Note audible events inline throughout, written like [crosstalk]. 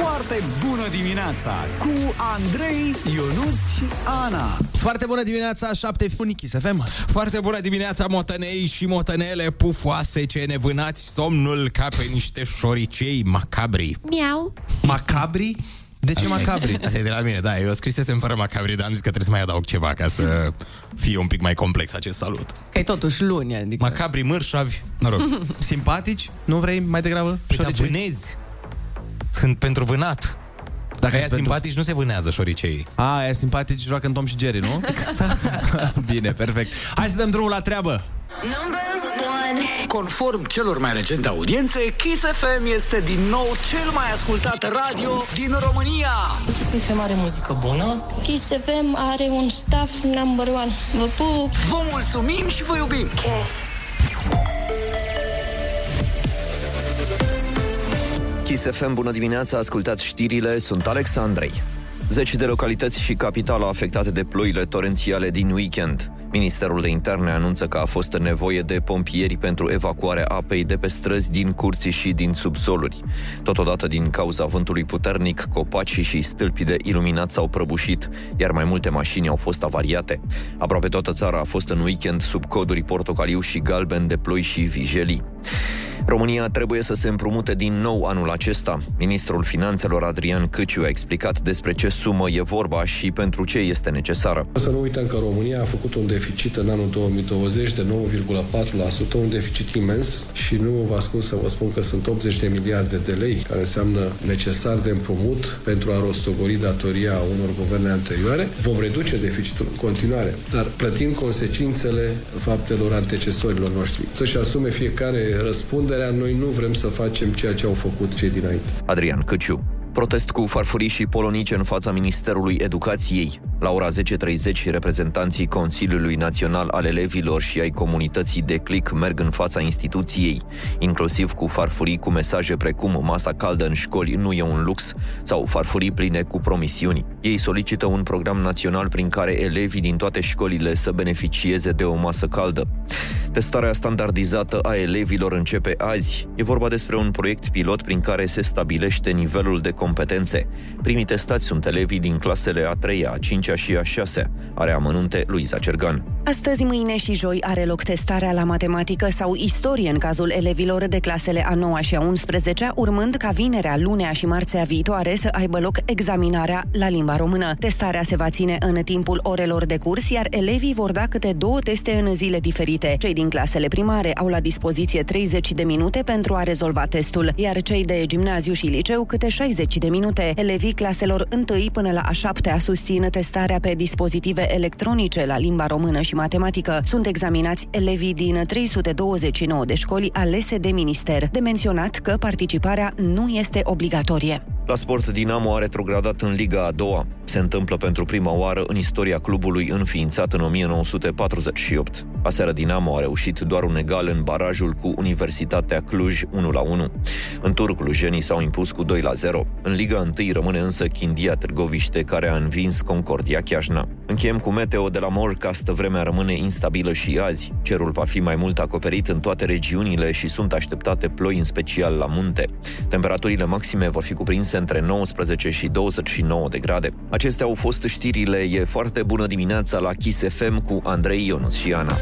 Foarte bună dimineața cu Andrei, Ionus și Ana. Foarte bună dimineața, șapte funichi, să fim. Foarte bună dimineața, motănei și motanele pufoase ce ne vânați somnul ca pe niște șoricei macabri. Miau. Macabri? De ce macabri? Asta e de la mine, da. Eu scrisesem fără macabri, dar am zis că trebuie să mai adaug ceva ca să fie un pic mai complex acest salut. Că e totuși luni, adică... Macabri, mărșavi, mă rog. [laughs] Simpatici? Nu vrei mai degrabă? Păi, dar Șoricei? vânezi. Sunt pentru vânat. Dacă aia sunt pentru- simpatici nu se vânează șoricei. A, aia simpatici joacă în Tom și Jerry, nu? [laughs] Bine, perfect. Hai să dăm drumul la treabă. Conform celor mai recente audiențe, Kiss FM este din nou cel mai ascultat radio din România. Kiss FM are muzică bună. Kiss FM are un staff number one. Vă pup! Vă mulțumim și vă iubim. Kiss FM, bună dimineața, ascultați știrile, sunt Alexandrei. Zeci de localități și capitala afectate de ploile torențiale din weekend. Ministerul de Interne anunță că a fost nevoie de pompieri pentru evacuarea apei de pe străzi din curți și din subsoluri. Totodată, din cauza vântului puternic, copacii și stâlpii de iluminat s-au prăbușit, iar mai multe mașini au fost avariate. Aproape toată țara a fost în weekend sub coduri portocaliu și galben de ploi și vijelii. România trebuie să se împrumute din nou anul acesta. Ministrul Finanțelor Adrian Câciu a explicat despre ce sumă e vorba și pentru ce este necesară. Să nu uităm că România a făcut un deficit în anul 2020 de 9,4%, un deficit imens și nu vă ascund să vă spun că sunt 80 de miliarde de lei, care înseamnă necesar de împrumut pentru a rostogori datoria unor guverne anterioare. Vom reduce deficitul în continuare, dar plătind consecințele faptelor antecesorilor noștri. Să-și asume fiecare răspunderea, noi nu vrem să facem ceea ce au făcut cei dinainte. Adrian Câciu. Protest cu farfurii și polonice în fața Ministerului Educației. La ora 10.30, reprezentanții Consiliului Național al Elevilor și ai comunității de click merg în fața instituției, inclusiv cu farfurii cu mesaje precum masa caldă în școli nu e un lux sau farfurii pline cu promisiuni. Ei solicită un program național prin care elevii din toate școlile să beneficieze de o masă caldă. Testarea standardizată a elevilor începe azi. E vorba despre un proiect pilot prin care se stabilește nivelul de competențe. Primii testați sunt elevii din clasele a 3-a, a 5-a și a 6-a. Are amănunte Luiza Cergan. Astăzi, mâine și joi are loc testarea la matematică sau istorie în cazul elevilor de clasele a 9 și a 11 urmând ca vinerea, lunea și marțea viitoare să aibă loc examinarea la limba română. Testarea se va ține în timpul orelor de curs, iar elevii vor da câte două teste în zile diferite. Cei din clasele primare au la dispoziție 30 de minute pentru a rezolva testul, iar cei de gimnaziu și liceu câte 60 de minute. Elevii claselor 1 până la a 7 susțin testarea pe dispozitive electronice la limba română și matematică. Sunt examinați elevii din 329 de școli alese de minister. De menționat că participarea nu este obligatorie. La sport, Dinamo a retrogradat în Liga a doua. Se întâmplă pentru prima oară în istoria clubului înființat în 1948. Aseară Dinamo a reușit doar un egal în barajul cu Universitatea Cluj 1-1. În tur, clujenii s-au impus cu 2-0. În Liga 1 rămâne însă Chindia Târgoviște, care a învins Concordia Chiajna. Încheiem cu meteo de la Morcast, vremea rămâne instabilă și azi. Cerul va fi mai mult acoperit în toate regiunile și sunt așteptate ploi în special la munte. Temperaturile maxime vor fi cuprinse între 19 și 29 de grade. Acestea au fost știrile. E foarte bună dimineața la Kiss FM cu Andrei Ionus și Ana.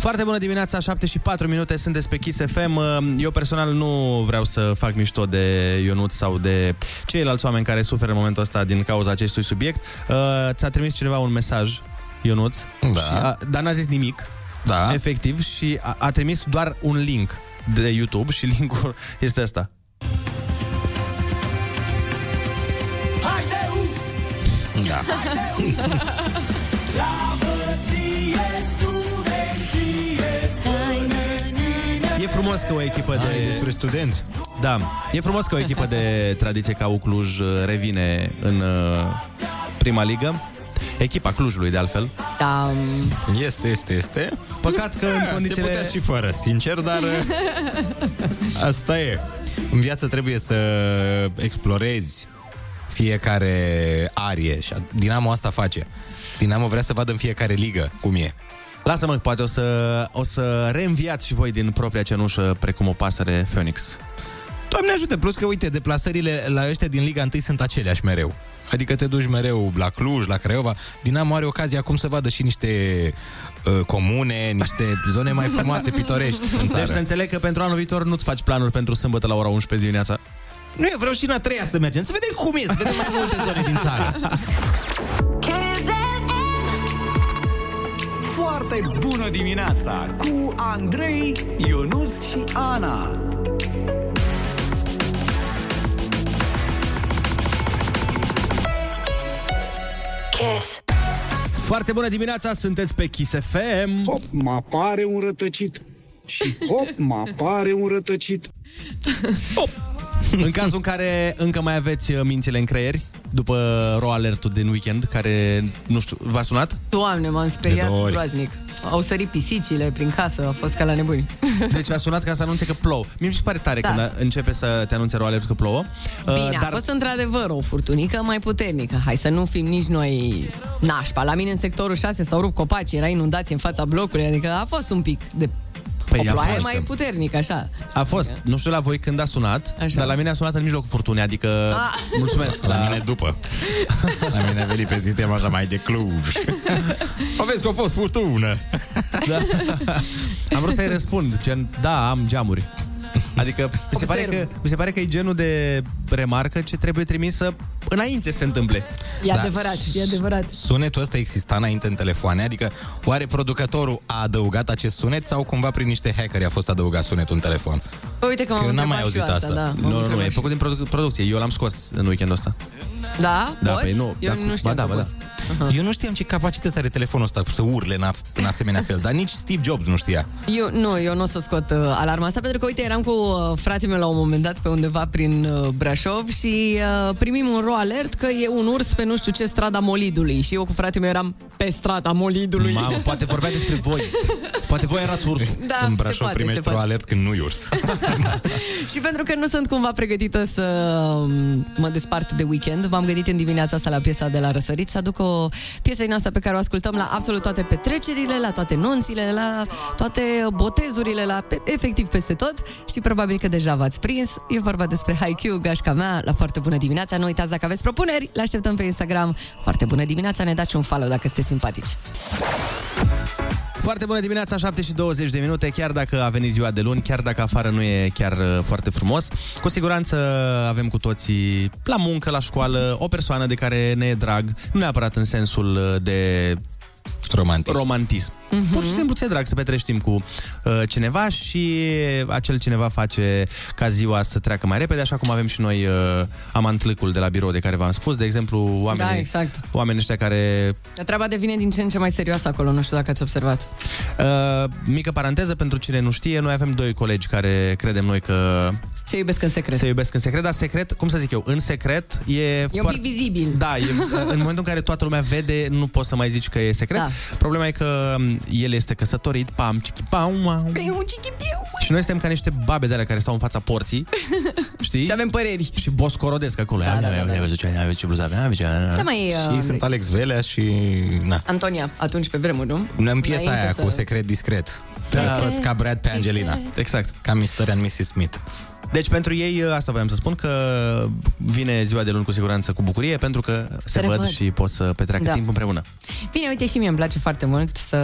Foarte bună dimineața, 7 și 4 minute sunt pe Kiss FM. Eu personal nu vreau să fac mișto de Ionut sau de ceilalți oameni care suferă în momentul ăsta din cauza acestui subiect. Uh, Ți-a trimis cineva un mesaj, Ionuț, Da. și a, dar n-a zis nimic, Da. efectiv, și a, a trimis doar un link de YouTube și [laughs] linkul este ăsta. Da. [laughs] frumos că o echipă de... Ai despre studenți. Da, e frumos că o echipă de [laughs] tradiție ca Cluj uh, revine în uh, prima ligă. Echipa Clujului, de altfel. Da, Este, este, este. Păcat că în Se condițiile... putea și fără, sincer, dar [laughs] asta e. În viață trebuie să explorezi fiecare arie și Dinamo asta face. Dinamo vrea să vadă în fiecare ligă cum e. Lasă-mă, poate o să, o să reînviați și voi din propria cenușă precum o pasăre Phoenix. Doamne ajută, plus că, uite, deplasările la ăștia din Liga 1 sunt aceleași mereu. Adică te duci mereu la Cluj, la Craiova. Dinamo are ocazia acum să vadă și niște uh, comune, niște zone mai frumoase, [laughs] pitorești în țară. Deci să înțeleg că pentru anul viitor nu-ți faci planuri pentru sâmbătă la ora 11 dimineața. Nu, eu vreau și în a treia să mergem, să vedem cum e, să vedem mai multe zone din țară. [laughs] Foarte bună dimineața cu Andrei, Ionus și Ana. Kiss. Foarte bună dimineața, sunteți pe Kiss FM. Hop, mă apare un rătăcit. Și hop, mă apare un rătăcit. În cazul în care încă mai aveți uh, mințile în creieri, după ro alertul din weekend, care, nu știu, v-a sunat? Doamne, m-am De speriat două ori. groaznic. Au sărit pisicile prin casă, a fost ca la nebuni. [laughs] Deci a sunat ca să anunțe că plouă. Mie mi se pare tare Da. când începe să te anunțe ro alert că plouă. Uh, Bine, a fost într-adevăr o furtunică mai puternică. Hai să nu fim nici noi nașpa. La mine în sectorul 6 s-au rupt copaci, era inundație în fața blocului, adică a fost un pic de Păi o a ploaie fost. mai puternică, așa. A fost, nu știu la voi când a sunat, Așa. dar la mine a sunat în mijlocul furtunii, adică Ah. mulțumesc. [laughs] La mine după. [laughs] La mine a venit pe sistem așa mai de Cluj. [laughs] O vezi că a fost furtună. Da. Am vrut să-i răspund, gen, da, am geamuri. Adică mi se, pare Observ. că, mi se pare că e genul de remarcă ce trebuie trimisă înainte să se întâmple. E Da. adevărat, e adevărat. Sunetul ăsta exista înainte în telefoane, adică oare producătorul a adăugat acest sunet sau cumva prin niște hackeri a fost adăugat sunetul în telefon? Păi Uite că m-am Eu n-am mai întrebat și eu auzit asta, asta. da. m-am Nu, nu, nu, întrebat e și făcut din produ- producție. Eu l-am scos în weekendul ăsta. Da? Da, Poți? păi nu. Eu Dacă- nu știam ba da, că ba poți. Eu nu știam ce capacități are telefonul ăsta să urle în, af- în asemenea fel, dar nici Steve Jobs nu știa. Eu, nu, eu nu o să scot uh, alarma asta Pentru că, uite, eram cu uh, fratele meu la un moment dat Pe undeva prin uh, Brașov Și uh, primim un ro alert Că e un urs pe nu știu ce strada Molidului Și eu cu fratele meu eram pe strada Molidului Mamă, poate vorbea despre voi. [laughs] Poate voi erați ursul. Da, în se Brașov poate, primești se o poate. alert când nu urs. [laughs] [laughs] Și pentru că nu sunt cumva pregătită să um, mă despart de weekend, m-am gândit în dimineața asta la piesa de la Răsărit să aduc o piesă din asta pe care o ascultăm la absolut toate petrecerile, la toate nunțile, la toate botezurile, la pe, efectiv peste tot. Și probabil că deja v-ați prins. E vorba despre Haikyuu, gașca mea, la foarte bună dimineața. Nu uitați dacă aveți propuneri, le așteptăm pe Instagram. Foarte bună dimineața, ne dați un follow dacă sunteți simpatici. Foarte bună dimineața, 7 și 20 de minute, chiar dacă a venit ziua de luni, chiar dacă afară nu e chiar uh, foarte frumos. Cu siguranță avem cu toții la muncă, la școală, o persoană de care ne e drag, nu neapărat în sensul uh, de Romantic. romantism. Mm-hmm. Pur și simplu ți-e drag să petreci timp cu uh, cineva și acel cineva face ca ziua să treacă mai repede, așa cum avem și noi uh, amantlâcul de la birou de care v-am spus, de exemplu, oamenii, Da, exact. oamenii ăștia care Treaba devine din ce în ce mai serioasă acolo, nu știu dacă ați observat. Uh, mică paranteză, pentru cine nu știe, noi avem doi colegi care credem noi că Se iubesc în secret. se iubesc în secret, dar secret, cum să zic eu, în secret e, E un foarte... pic vizibil. Da, e, în momentul în care toată lumea vede, nu poți să mai zici că e secret. Da. Problema e că m, el este căsătorit, pam, chichi, pam, mau. E un chichipiu. Și noi suntem ca niște babe de alea care stau în fața porții, [laughs] știi? Și avem păreri. Și boscorodesc acolo. Da, da, da, da. văzut ce, ai văzut ce bluză avea, Ai văzut ce- Ce mai Și uh, sunt Alex Velea și... Na. Antonia, atunci pe vremuri, nu? În piesa Înainte aia să- cu secret discret. Da. ca Brad pe Angelina. Exact. Ca Mr. and Mrs. Smith. Deci pentru ei, asta voiam să spun, că vine ziua de luni cu siguranță cu bucurie, pentru că se, văd revăd. și pot să petreacă Da. timp împreună. Bine, uite, și mie îmi place foarte mult să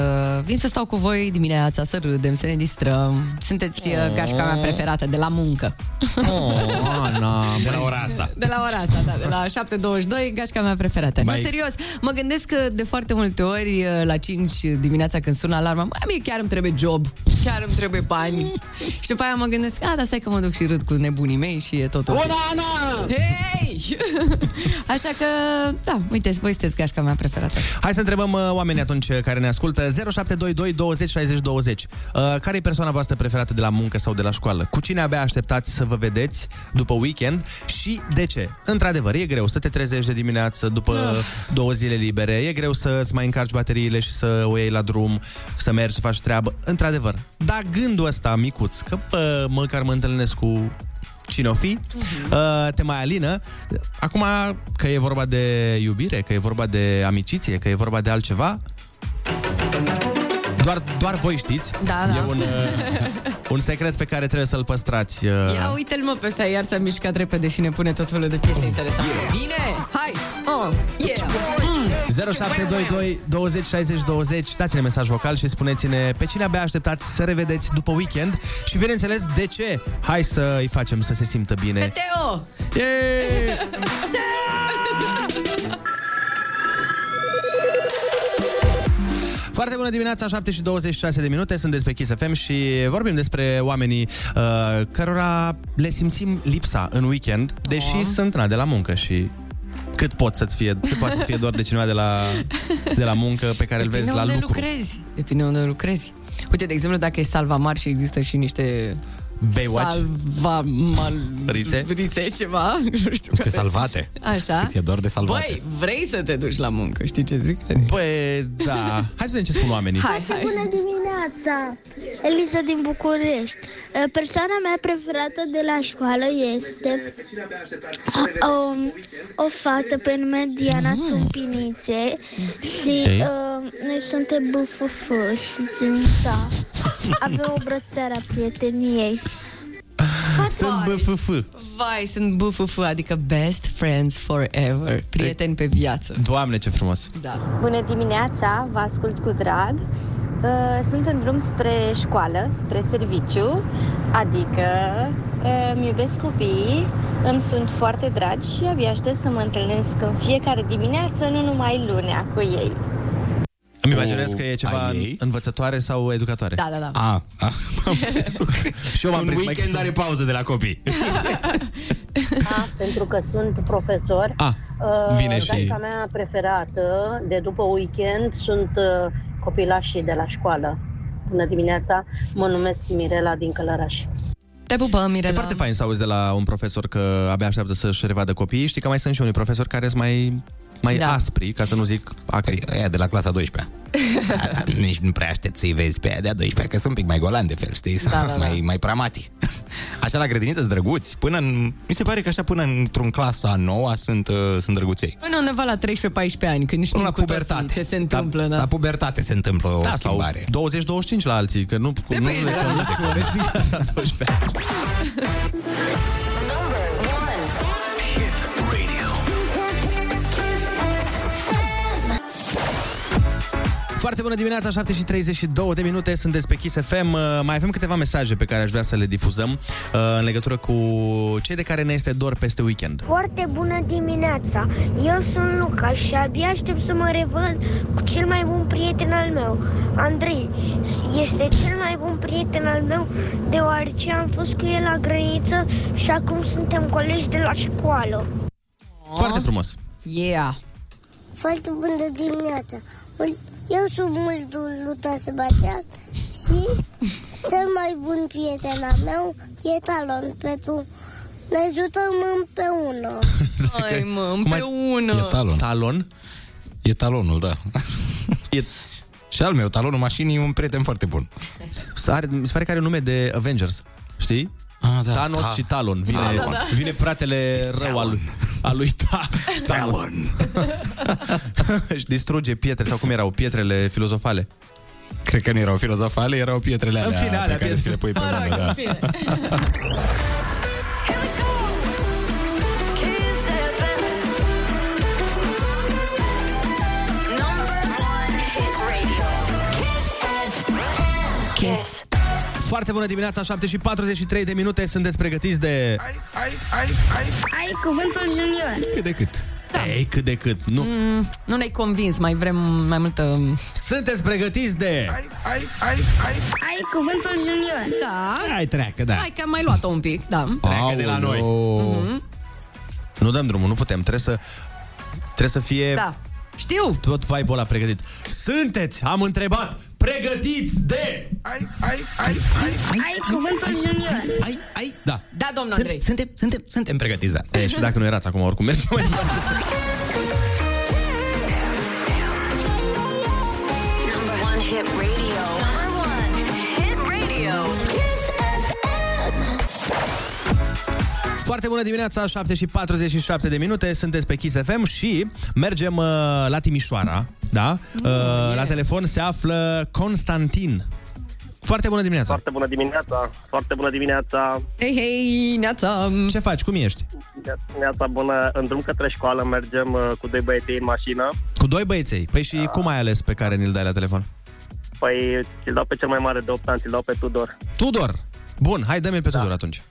vin să stau cu voi dimineața, să râdem, să ne distrăm. Sunteți oh. gașca mea preferată de la muncă. Oh, Ana, De la ora asta. De la ora asta, da, de la 7.22, gașca mea preferată. Mai- Nu, serios, mă gândesc că de foarte multe ori la 5 dimineața când sună alarma, mai mie chiar îmi trebuie job, chiar îmi trebuie bani. și după aia mă gândesc, a, dar stai că mă duc și râd cu nebunii mei și e tot ok. Bună, Ana! Hei! [laughs] Așa că, da, uite, voi sunteți gașca mea preferată. Hai să întrebăm uh, oamenii atunci uh, care ne ascultă 0722 20 60 20 uh, Care e persoana voastră preferată de la muncă sau de la școală? Cu cine abia așteptați să vă vedeți după weekend și de ce? Într-adevăr, e greu să te trezești de dimineață după două zile libere E greu să-ți mai încarci bateriile și să o iei la drum Să mergi, să faci treabă Într-adevăr, dar gândul ăsta micuț Că bă, măcar mă întâlnesc cu cine o fi, uh, te mai alină. Acum, că e vorba de iubire, că e vorba de amiciție, că e vorba de altceva, doar, doar voi știți. Da, da. E un, uh, un secret pe care trebuie să-l păstrați. Uh, Ia uite-l mă pe ăsta, iar s-a mișcat repede și ne pune tot felul de piese interesante. Bine! Hai! Oh! Yeah! Mm. 0722 20 60 20 Dați-ne mesaj vocal și spuneți-ne pe cine abia așteptați să revedeți după weekend și bineînțeles de ce. Hai să îi facem să se simtă bine. Teo! Yeah! [laughs] Foarte bună dimineața, 7 și 26 de minute, sunt despre Kiss FM și vorbim despre oamenii uh, cărora le simțim lipsa în weekend, deși Oh. sunt na, de la muncă și cât pot să-ți fie, cât poate să fie doar de cineva de la, de la muncă pe care îl vezi Depinde la unde lucru. lucrezi. Depinde unde lucrezi. Uite, de exemplu, dacă e salvamar și există și niște Baywatch? Salvamal... Rițe? Rițe ceva. [laughs] Nu știu Niște care. salvate. Așa. Îți e doar de salvate. Băi, vrei să te duci la muncă, știi ce zic? Băi, da. Hai să vedem ce spun oamenii. Hai, hai. Bună dimineața! Elisa din București. Uh, Persoana mea preferată de la școală este o, o fată pe nume Diana Țâmpinițe și Ei. uh, noi suntem BFF și gen da. [laughs] Avem o brățară a prieteniei. Sunt BFF. Vai, sunt BFF, adică best friends forever. Prieteni pe viață. Doamne, ce frumos. Da. Bună dimineața, vă ascult cu drag. Uh, Sunt în drum spre școală, spre serviciu, adică uh, îmi iubesc copiii, îmi sunt foarte dragi și abia aștept să mă întâlnesc în fiecare dimineață, nu numai lunea cu ei. Îmi imaginez că e ceva ai ei? învățătoare sau educatoare. Da, da, da. A, a [laughs] m-am crezut. Și eu m-am Un prins mai- weekend are pauză de la copii. Da, pentru că sunt profesor. Ah, Uh, vine și- Daica mea preferată de după weekend sunt uh, copilașii de la școală. Bună dimineața, mă numesc Mirela din Călăraș. Te pupăm, Mirela. E foarte fain să auzi de la un profesor că abia așteaptă să-și revadă copiii. Știi că mai sunt și unii profesori care sunt mai, mai Da. aspri, ca să nu zic acri. Aia de la clasa 12 [laughs] Nici nu prea aștept să-i vezi pe aia de-a 12 Că sunt un pic mai golan de fel, știi? Da, Sunt da, [laughs] mai, da. mai pramati [laughs] Așa la grădiniță sunt drăguți Până în, mi se pare că așa până într-un clasa a noua sunt, uh, sunt drăguței Până undeva la 13-14 ani, când știm Până la cu toții pubertate. ce se întâmplă. Da, La pubertate se întâmplă o Da, sau schimbare 20-25 la alții, că nu, cum, nu Depinde, le da, conduci da. ori din clasa 12 Foarte bună dimineața, 7 și 32 de minute, sunt despre Kiss FM. Uh, Mai avem câteva mesaje pe care aș vrea să le difuzăm uh, în legătură cu cei de care ne este dor peste weekend. Foarte bună dimineața! Eu sunt Luca și abia aștept să mă revăd cu cel mai bun prieten al meu, Andrei. Este cel mai bun prieten al meu deoarece am fost cu el la grădiniță și acum suntem colegi de la școală. Foarte frumos. Yeah! Foarte bună dimineața! Eu sunt Mâldul Luta Sebastian și cel mai bun prieten al meu e Talon pentru ne ajutăm împreună. Ai, mă, Cum ai- împreună. E talon Talon? E talonul, da E... Și al meu, talonul mașinii, e un prieten foarte bun Are, mi se pare că are nume de Avengers, știi? Ah, da, Thanos da. și Talon. Vine, Da, da, da. vine fratele rău al, al lui Ta- [laughs] Talon. [laughs] și distruge pietre, sau cum erau, pietrele filozofale. Cred că nu erau filozofale, erau pietrele În alea fine, alea, pe care pietre. ți le pui pe Mă rog, mână, în da. fine. Kiss. Foarte bună dimineața, 7 și 43 de minute, sunteți pregătiți de... Ai cuvântul junior. Cât de cât. Da. Ei, cât de cât. Nu. Mm, nu ne-ai convins, mai vrem mai multă... Sunteți pregătiți de... Ai cuvântul junior. Da. Hai, treacă, da. Hai că am mai luat-o un pic, da. Pleacă de la noi. Mhm. Nu dăm drumul, nu putem, trebuie să... Trebuie să fie Da. Știu. tot vibe-ul ăla pregătit. Sunteți, am întrebat, pregătiți de... Ai cuvântul junior. Ai, ai, da. Da, domnul Andrei. Sunt, suntem, suntem, suntem pregătiți, da. E, și dacă nu erați acum, oricum mergem mai departe. [laughs] Foarte bună dimineața, 7 și 47 de minute, sunteți pe Kiss FM și mergem uh, la Timișoara, da? Uh, La telefon se află Constantin. Foarte bună dimineața! Foarte bună dimineața, foarte bună dimineața, Hei, hei, neața! Ce faci? Cum ești? dimineața bună, în drum către școală mergem uh, cu doi băieți în mașină. Cu doi băieței. Păi și cum ai ales pe care ni-l dai la telefon? Păi ți-l dau pe cel mai mare de 8 ani, ți-l dau pe Tudor. Tudor! Bun, hai, dă-mi-l pe Tudor atunci.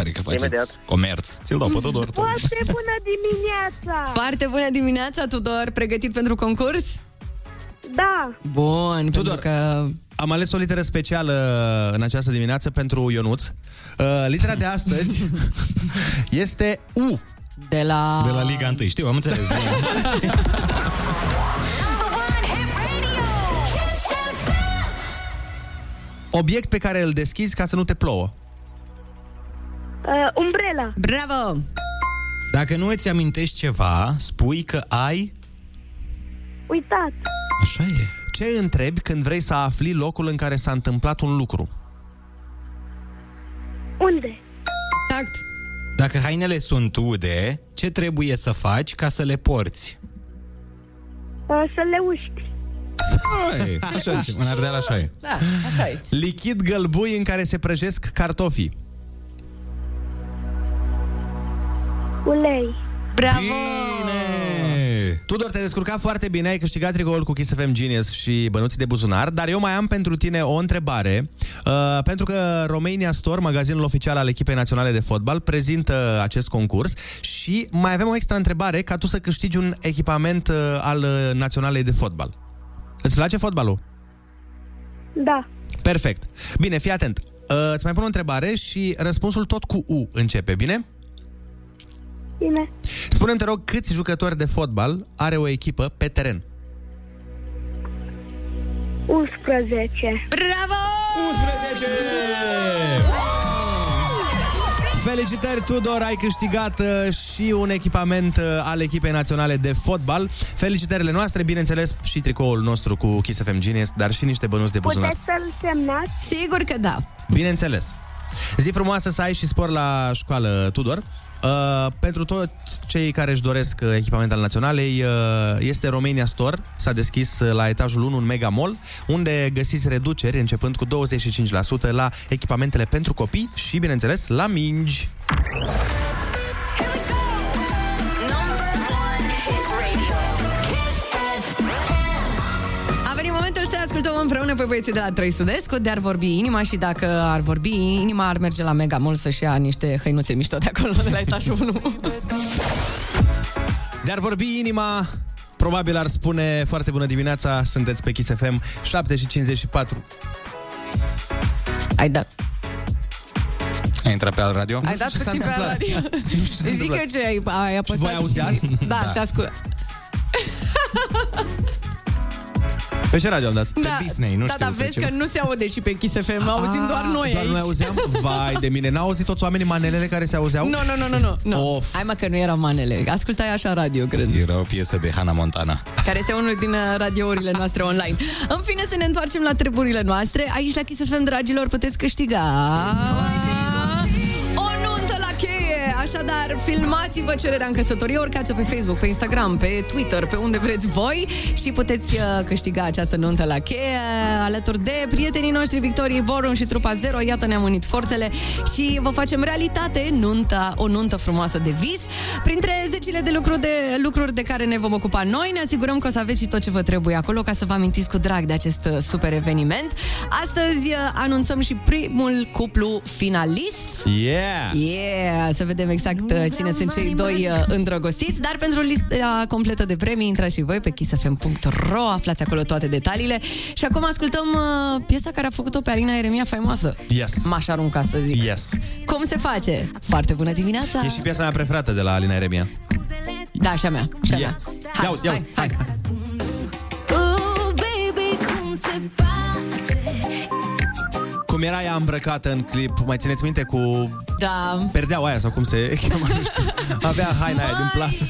Pare că faceți Imediat. comerț. Ți-l dau pe [laughs] Tudor. tu. Foarte bună dimineața! Foarte bună dimineața, Tudor! Pregătit pentru concurs? Da, Bun, Tudor, pentru că... am ales o literă specială în această dimineață pentru Ionuț. Uh, litera de astăzi [laughs] este U. De la... De la Liga 1, știu, am înțeles. [laughs] Obiect pe care îl deschizi ca să nu te plouă. Uh, umbrela, Bravo! Dacă nu îți amintești ceva, spui că ai... uitat, Așa e. Ce întrebi când vrei să afli locul în care s-a întâmplat un lucru? unde? Exact. Dacă hainele sunt ude, ce trebuie să faci ca să le porți? Uh, să le uști, Ai, așa e, în Ardeal așa e. Da, așa e. Lichid gălbui în care se prăjesc cartofii. Ulei, Bravo! Bine! Tudor, te-ai descurcat foarte bine, ai câștigat tricoul cu Kiss FM Genius și bănuții de buzunar, dar eu mai am pentru tine o întrebare, uh, pentru că Romania Store, magazinul oficial al echipei naționale de fotbal, prezintă acest concurs și mai avem o extra întrebare ca tu să câștigi un echipament uh, al uh, naționalei de fotbal. Îți place fotbalul? da, Perfect. Bine, fii atent. Uh, îți mai pun o întrebare și răspunsul tot cu U începe, bine? Bine, Spune-mi, te rog, câți jucători de fotbal are o echipă pe teren? 11, Bravo! 11! Felicitări, Tudor, ai câștigat uh, și un echipament uh, al echipei naționale de fotbal. Felicitările noastre, bineînțeles, și tricoul nostru cu Kiss FM Genius, dar și niște bănuți de buzunar. puteți să-l semnați? Sigur că da. Bineînțeles. Zi frumoasă să ai și spor la școală, Tudor. Uh, pentru toți cei care își doresc uh, echipament al naționalei, uh, este Romania Store. S-a deschis uh, la etajul 1 în Mega Mall, unde găsiți reduceri începând cu 25% la echipamentele pentru copii și, bineînțeles, la mingi. Împreună pe băieții de la Trei Sudescu de ar vorbi inima și dacă ar vorbi inima ar merge la Mega Mall să-și ia niște hăinuțe mișto de acolo, de la etajul 1. De ar vorbi inima, probabil ar spune foarte bună dimineața, sunteți pe Kiss FM 7 și 54. Ai dat. Ai intrat pe alt radio? Ai dat ce s-a puțin pe întâmplat. radio. [laughs] s-a Zic întâmplat. că ce ai, ai apăsat. voi auzeați? Da, Da. se ascultă. [laughs] Pe ce radio am dat? Da, Disney, nu da, știu da, pe vezi ce. că nu se aude și pe Kiss FM, auzim doar noi Ah, Doar aici. noi auzeam? Vai de mine, n-au auzit toți oamenii manelele care se auzeau? Nu, nu, nu, nu, nu, nu. Of. Hai mă că nu erau manele. Ascultai așa radio, cred. Era o piesă de Hannah Montana. care este unul din uh, radiourile noastre online. În fine, să ne întoarcem la treburile noastre. Aici la Kiss FM, dragilor, puteți câștiga... O nuntă la cheie! Așadar, filmați-vă cererea în căsătorie, urcați-o pe Facebook, pe Instagram, pe Twitter, pe unde vreți voi și puteți uh, câștiga această nuntă la cheie alături de prietenii noștri Victorie Borum și Trupa Zero. Iată, ne-am unit forțele și vă facem realitate nunta, o nuntă frumoasă de vis. Printre zecile de, lucru de lucruri de care ne vom ocupa noi, ne asigurăm că o să aveți și tot ce vă trebuie acolo ca să vă amintiți cu drag de acest uh, super eveniment. Astăzi uh, anunțăm și primul cuplu finalist. Yeah! Yeah! Să vedem exact uh, cine sunt cei doi uh, îndrăgostiți, dar pentru lista completă de premii intrați și voi pe kissfm.ro, aflați acolo toate detaliile și acum ascultăm uh, piesa care a făcut-o pe Alina Eremia faimoasă. Yes. M-aș arunca să zic. Yes. Cum se face? Foarte bună dimineața! E și piesa mea preferată de la Alina Eremia. Da, și a mea. Și a Yeah. mea. Hai, Ia uzi, ia uzi. hai, hai. Oh, baby, cum se face? Cum era ea îmbrăcată în clip, mai țineți minte cu Da. perdeaua aia sau cum se [laughs] cheamă, nu știu. Avea haina aia din plasă.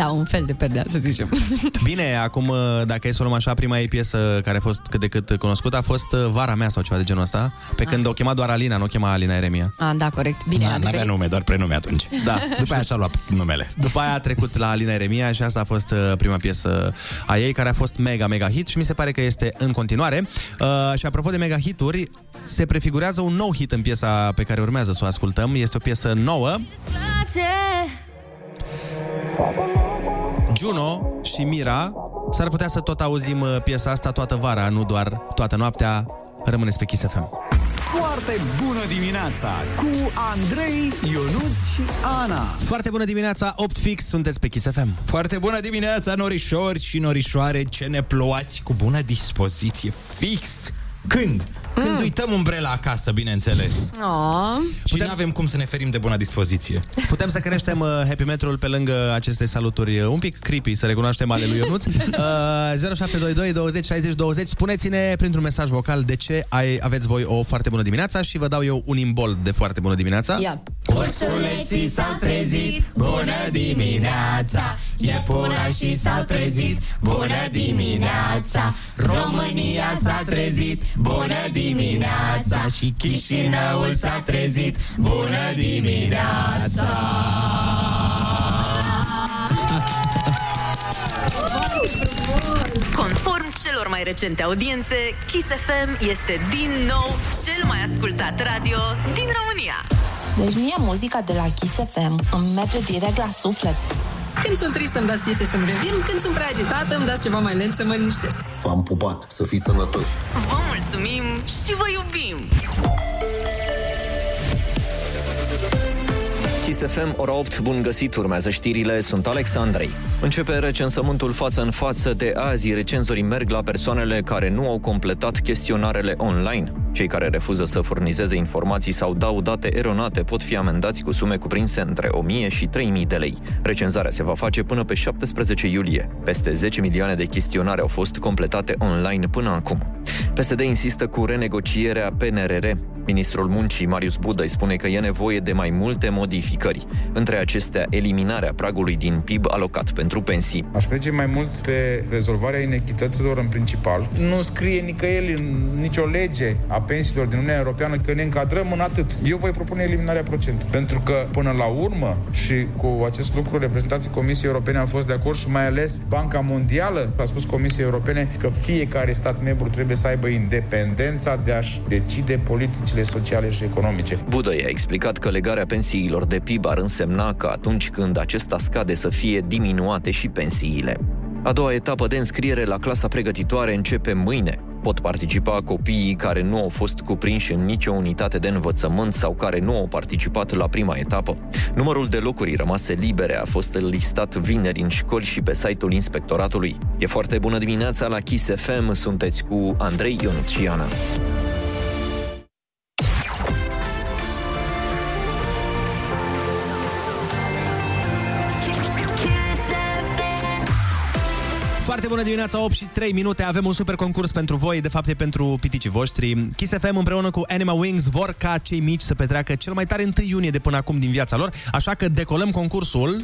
Mai! Da, un fel de perdea, să zicem. [laughs] Bine, acum, uh, dacă e să o luăm așa, prima ei piesă care a fost cât de cât cunoscută a fost uh, Vara mea sau ceva de genul ăsta, pe când o chema doar Alina, nu o chema Alina Eremia. Ah, da, corect. Bine, Na, a n-avea devenit- nume, doar prenume atunci. Da. După aia și-a luat numele. După aia a trecut la Alina Eremia și asta a fost uh, prima piesă a ei, care a fost mega, mega hit și mi se pare că este în continuare. Uh, și apropo de mega hituri, se prefigurează un nou hit în piesa pe care urmează să o ascultăm. Este o piesă nouă, Juno și Mira. S-ar putea să tot auzim uh, piesa asta toată vara, nu doar toată noaptea. Rămâneți pe Kiss FM. Foarte bună dimineața cu Andrei, Ionus și Ana. Foarte bună dimineața, 8 fix, sunteți pe Kiss FM. Foarte bună dimineața, norișori și norișoare, ce ne plouați cu bună dispoziție, fix. Când? Când uităm umbrela acasă, bineînțeles. Oh. Și nu avem cum să ne ferim de bună dispoziție. Putem să creștem uh, happy metrul pe lângă aceste saluturi uh, un pic creepy, să recunoaștem ale lui Ionuț. [laughs] Uh, 0722 20 60 20. Spuneți-ne printr-un mesaj vocal de ce ai, aveți voi o foarte bună dimineața și vă dau eu un imbold de foarte bună dimineața. Ia. Ursuleții s-au trezit, bună dimineața Iepurașii s-au trezit, bună dimineața România s-a trezit, bună dimineața Și Chișinăul s-a trezit, bună dimineața Conform celor mai recente audiențe, Kiss FM este din nou cel mai ascultat radio din România. Deci mie muzica de la Kiss FM îmi merge direct la suflet. Când sunt tristă îmi dați piese să-mi revin, când sunt prea agitată îmi dați ceva mai lent să mă liniștesc. V-am pupat, să fiți sănătoși. Vă mulțumim și vă iubim! Kiss FM, ora 8, bun găsit, urmează știrile, sunt Alexandrei. Începe recensământul față în față de azi. Recenzorii merg la persoanele care nu au completat chestionarele online. Cei care refuză să furnizeze informații sau dau date eronate pot fi amendați cu sume cuprinse între 1000 și 3000 de lei. Recenzarea se va face până pe 17 iulie. Peste 10 milioane de chestionare au fost completate online până acum. PSD insistă cu renegocierea PNRR. Ministrul Muncii, Marius Budă, îi spune că e nevoie de mai multe modificări. Între acestea, eliminarea pragului din PIB alocat pentru pensii. Aș merge mai mult pe rezolvarea inechităților în principal. Nu scrie nicăieri în nicio lege a pensiilor din Uniunea Europeană că ne încadrăm în atât. Eu voi propune eliminarea procentului. Pentru că, până la urmă, și cu acest lucru, reprezentanții Comisiei Europene au fost de acord și mai ales Banca Mondială a spus Comisiei Europene că fiecare stat membru trebuie să aibă independența de a-și decide politicile sociale și economice. Budă i-a explicat că legarea pensiilor de PIB ar însemna că atunci când acesta scade să fie diminuate și pensiile. A doua etapă de înscriere la clasa pregătitoare începe mâine. Pot participa copiii care nu au fost cuprinși în nicio unitate de învățământ sau care nu au participat la prima etapă. Numărul de locuri rămase libere a fost listat vineri în școli și pe site-ul inspectoratului. E foarte bună dimineața la Kiss FM, sunteți cu Andrei Ionut Foarte bună dimineața, 8 și 3 minute. Avem un super concurs pentru voi, de fapt e pentru piticii voștri. Kiss FM împreună cu Anima Wings vor ca cei mici să petreacă cel mai tare 1 iunie de până acum din viața lor, așa că decolăm concursul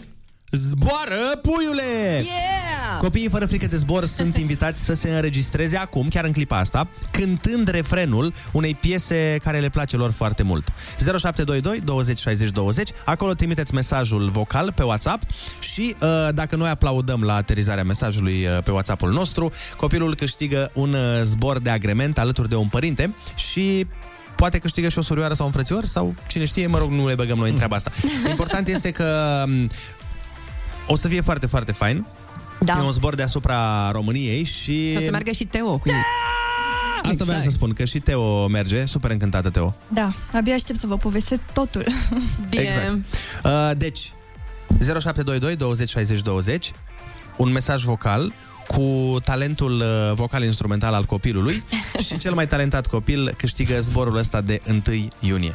Zboară, puiule! Yeah! Copiii fără frică de zbor sunt [laughs] invitați să se înregistreze acum, chiar în clipa asta, cântând refrenul unei piese care le place lor foarte mult. 0722 20 60 20, acolo trimiteți mesajul vocal pe WhatsApp și uh, dacă noi aplaudăm la aterizarea mesajului uh, pe WhatsApp-ul nostru, copilul câștigă un uh, zbor de agrement alături de un părinte și poate câștigă și o surioară sau un frățior sau cine știe, mă rog, nu le băgăm noi în treaba asta. [laughs] Important este că um, o să fie foarte, foarte fain. Da. E un zbor deasupra României și... O să meargă și Teo cu ei. Asta exact. vreau să spun, că și Teo merge, super încântată Teo. Da, abia aștept să vă povestesc totul. [laughs] Exact. Uh, deci, 0722 20 60 20, un mesaj vocal cu talentul uh, vocal-instrumental al copilului [laughs] și cel mai talentat copil câștigă zborul ăsta de 1 iunie.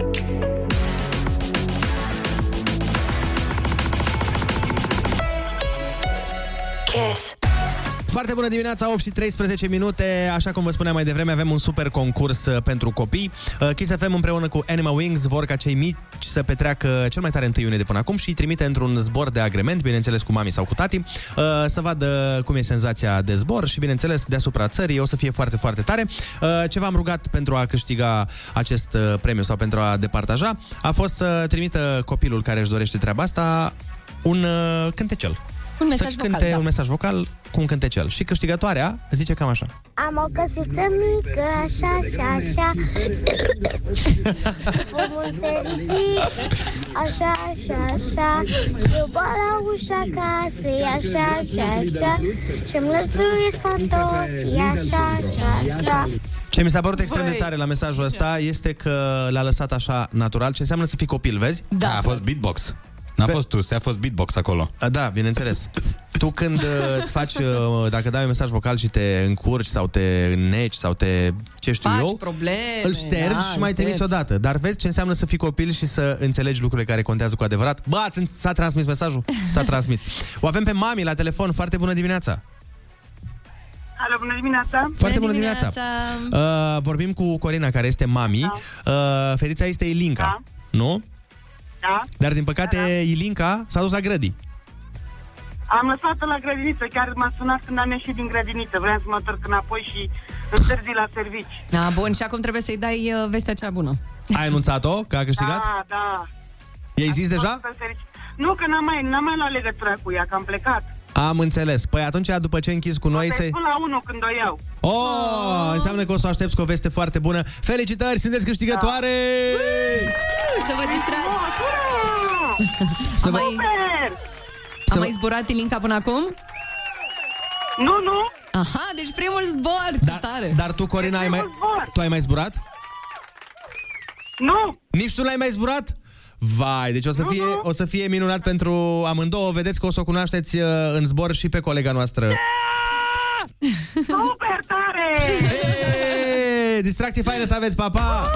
Foarte bună dimineața, 8 și 13 minute. Așa cum vă spuneam mai devreme, avem un super concurs uh, pentru copii. Uh, Kiss FM împreună cu Animal Wings vor ca cei mici să petreacă cel mai tare 1 iunie de până acum și îi trimite într-un zbor de agrement, bineînțeles cu mami sau cu tati, uh, să vadă cum e senzația de zbor și, bineînțeles, deasupra țării o să fie foarte, foarte tare. Uh, Ce v-am rugat pentru a câștiga acest uh, premiu sau pentru a departaja a fost să trimită copilul care își dorește treaba asta un uh, cântecel. Un mesaj să vocal, cânte da. un mesaj vocal cu un cântecel. Și câștigătoarea zice cam așa. Am o căsuță mică, așa, așa, așa [laughs] Omul fericit, așa, așa, așa Eu bat la ușa casei, așa, așa, așa Și-mi lăstruiesc pantofii, așa, așa, așa Ce mi s-a părut extrem de Băi, tare la mesajul ăsta este că l-a lăsat așa natural, ce înseamnă să fii copil, vezi? Da. A fost beatbox. N-a fost tu, se a fost beatbox acolo. A, Da, bineînțeles. [laughs] Tu când uh, îți faci, uh, dacă dai un mesaj vocal și te încurci sau te înneci sau te, ce știu Faci eu, probleme, îl ștergi da, și îl mai trimiți ștergi. odată. Dar vezi ce înseamnă să fii copil și să înțelegi lucrurile care contează cu adevărat? Bă, ați, s-a transmis mesajul? [laughs] S-a transmis. O avem pe mami la telefon. Foarte bună dimineața! Alo, bună dimineața! Foarte bună dimineața! Uh, vorbim cu Corina, care este mami. Da. Uh, fetița este Ilinca, da. nu? Da? Dar din păcate da, da. Ilinca s-a dus la grădii. Am lăsat-o la grădiniță, chiar m-a sunat când am ieșit din grădiniță. Vreau să mă întorc înapoi și întârzi la servici. Da, bun, și acum trebuie să-i dai uh, vestea cea bună. Ai anunțat-o că a câștigat? Da, da. I-ai zis deja? Super fericit. Nu, că n-am mai, n-am mai luat legătura cu ea, că am plecat. Am înțeles. Păi atunci, după ce închizi cu noi, Să-i se... spun la unul când o iau. Oh, înseamnă că o să o aștepți cu o veste foarte bună. Felicitări, sunteți câștigătoare! Să vă distrați! Să Am vă... mai, Să am vă- mai zburat Ilinca până acum? Nu, nu. Aha, deci primul zbor, ce tare! Dar tu, Corina, ai mai... Tu ai mai zburat? Nu! Nici tu n-ai mai zburat? Vai, deci o să, fie, o să fie minunat pentru amândouă. Vedeți că o să o cunoașteți uh, în zbor și pe colega noastră. Super tare! Hey, distracții faine să aveți, papa!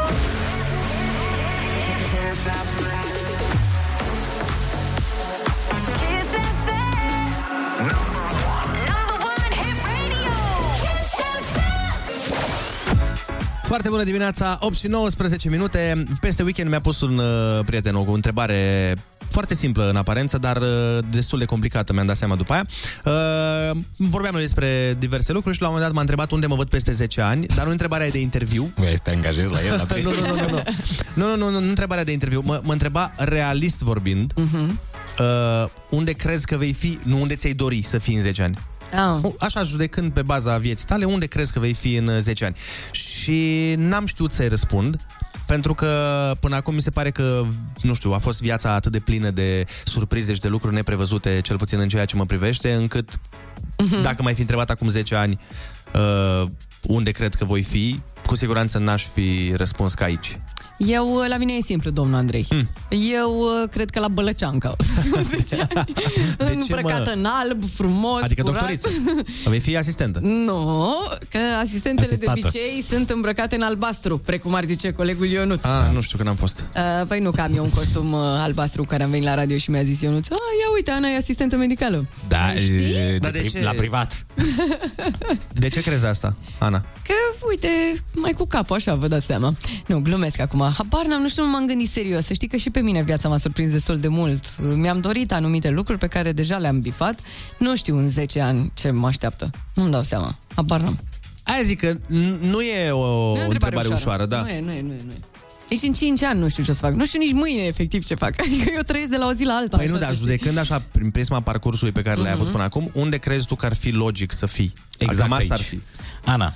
Foarte bună dimineața, 8 și 19 minute. Peste weekend mi-a pus un uh, prieten o întrebare foarte simplă în aparență, dar uh, destul de complicată, mi-am dat seama după aia. Uh, vorbeam noi despre diverse lucruri și la un moment dat m-a întrebat unde mă văd peste 10 ani, dar nu întrebarea e de interviu. [laughs] Vrei să te angajezi la el la [laughs] nu, nu, nu, nu, nu. Nu, nu, nu, nu, nu întrebarea de interviu. Mă, mă întreba, realist vorbind, uh-huh. uh, unde crezi că vei fi, nu unde ți-ai dori să fii în 10 ani. Ah. Așa, judecând pe baza vieții tale, unde crezi că vei fi în uh, 10 ani? Și n-am știut să-i răspund, pentru că până acum mi se pare că, nu știu, a fost viața atât de plină de surprize și de lucruri neprevăzute, cel puțin în ceea ce mă privește, încât Mhm. dacă m-ai fi întrebat acum 10 ani uh, unde cred că voi fi, cu siguranță n-aș fi răspuns ca aici. Eu, uh, la mine e simplu, domnul Andrei. Hmm. Eu uh, cred că la Bălăceancă. [laughs] Îmbrăcată în alb, frumos, Adică curat. doctoriță. Vei fi asistentă. Nu, că asistentele Asistată. de obicei sunt îmbrăcate în albastru, precum ar zice colegul Ionuț. Ah, nu știu că n-am fost. Uh, păi nu, că am eu un costum uh, albastru cu care am venit la radio și mi-a zis Ionuț, ah, ia uite, Ana e asistentă medicală. Da, e, Dar de, de pri- ce? la privat. [laughs] De ce crezi asta, Ana? Că, uite, mai cu capul, așa, vă dați seama. Nu, glumesc acum. Habar n-am, nu știu, nu m-am gândit serios. Să știi că și pe mine viața m-a surprins destul de mult. Mi-am dorit anumite lucruri pe care deja le-am bifat. Nu știu în 10 ani ce mă așteaptă. Nu-mi dau seama. Habar n-am. Aia zic că n- nu e o, Nu e o întrebare ușoară, da. Nu e, nu e, nu e, nu e. Deci în 5 ani nu știu ce o să fac. Nu știu nici mâine efectiv ce fac. [laughs] Adică eu trăiesc de la o zi la alta. Păi nu, așa, dar să știi. judecând așa prin prisma parcursului pe care l-ai Mhm. avut până acum, unde crezi tu că ar fi logic să fii? Exact Cam asta aici. ar fi. Ana,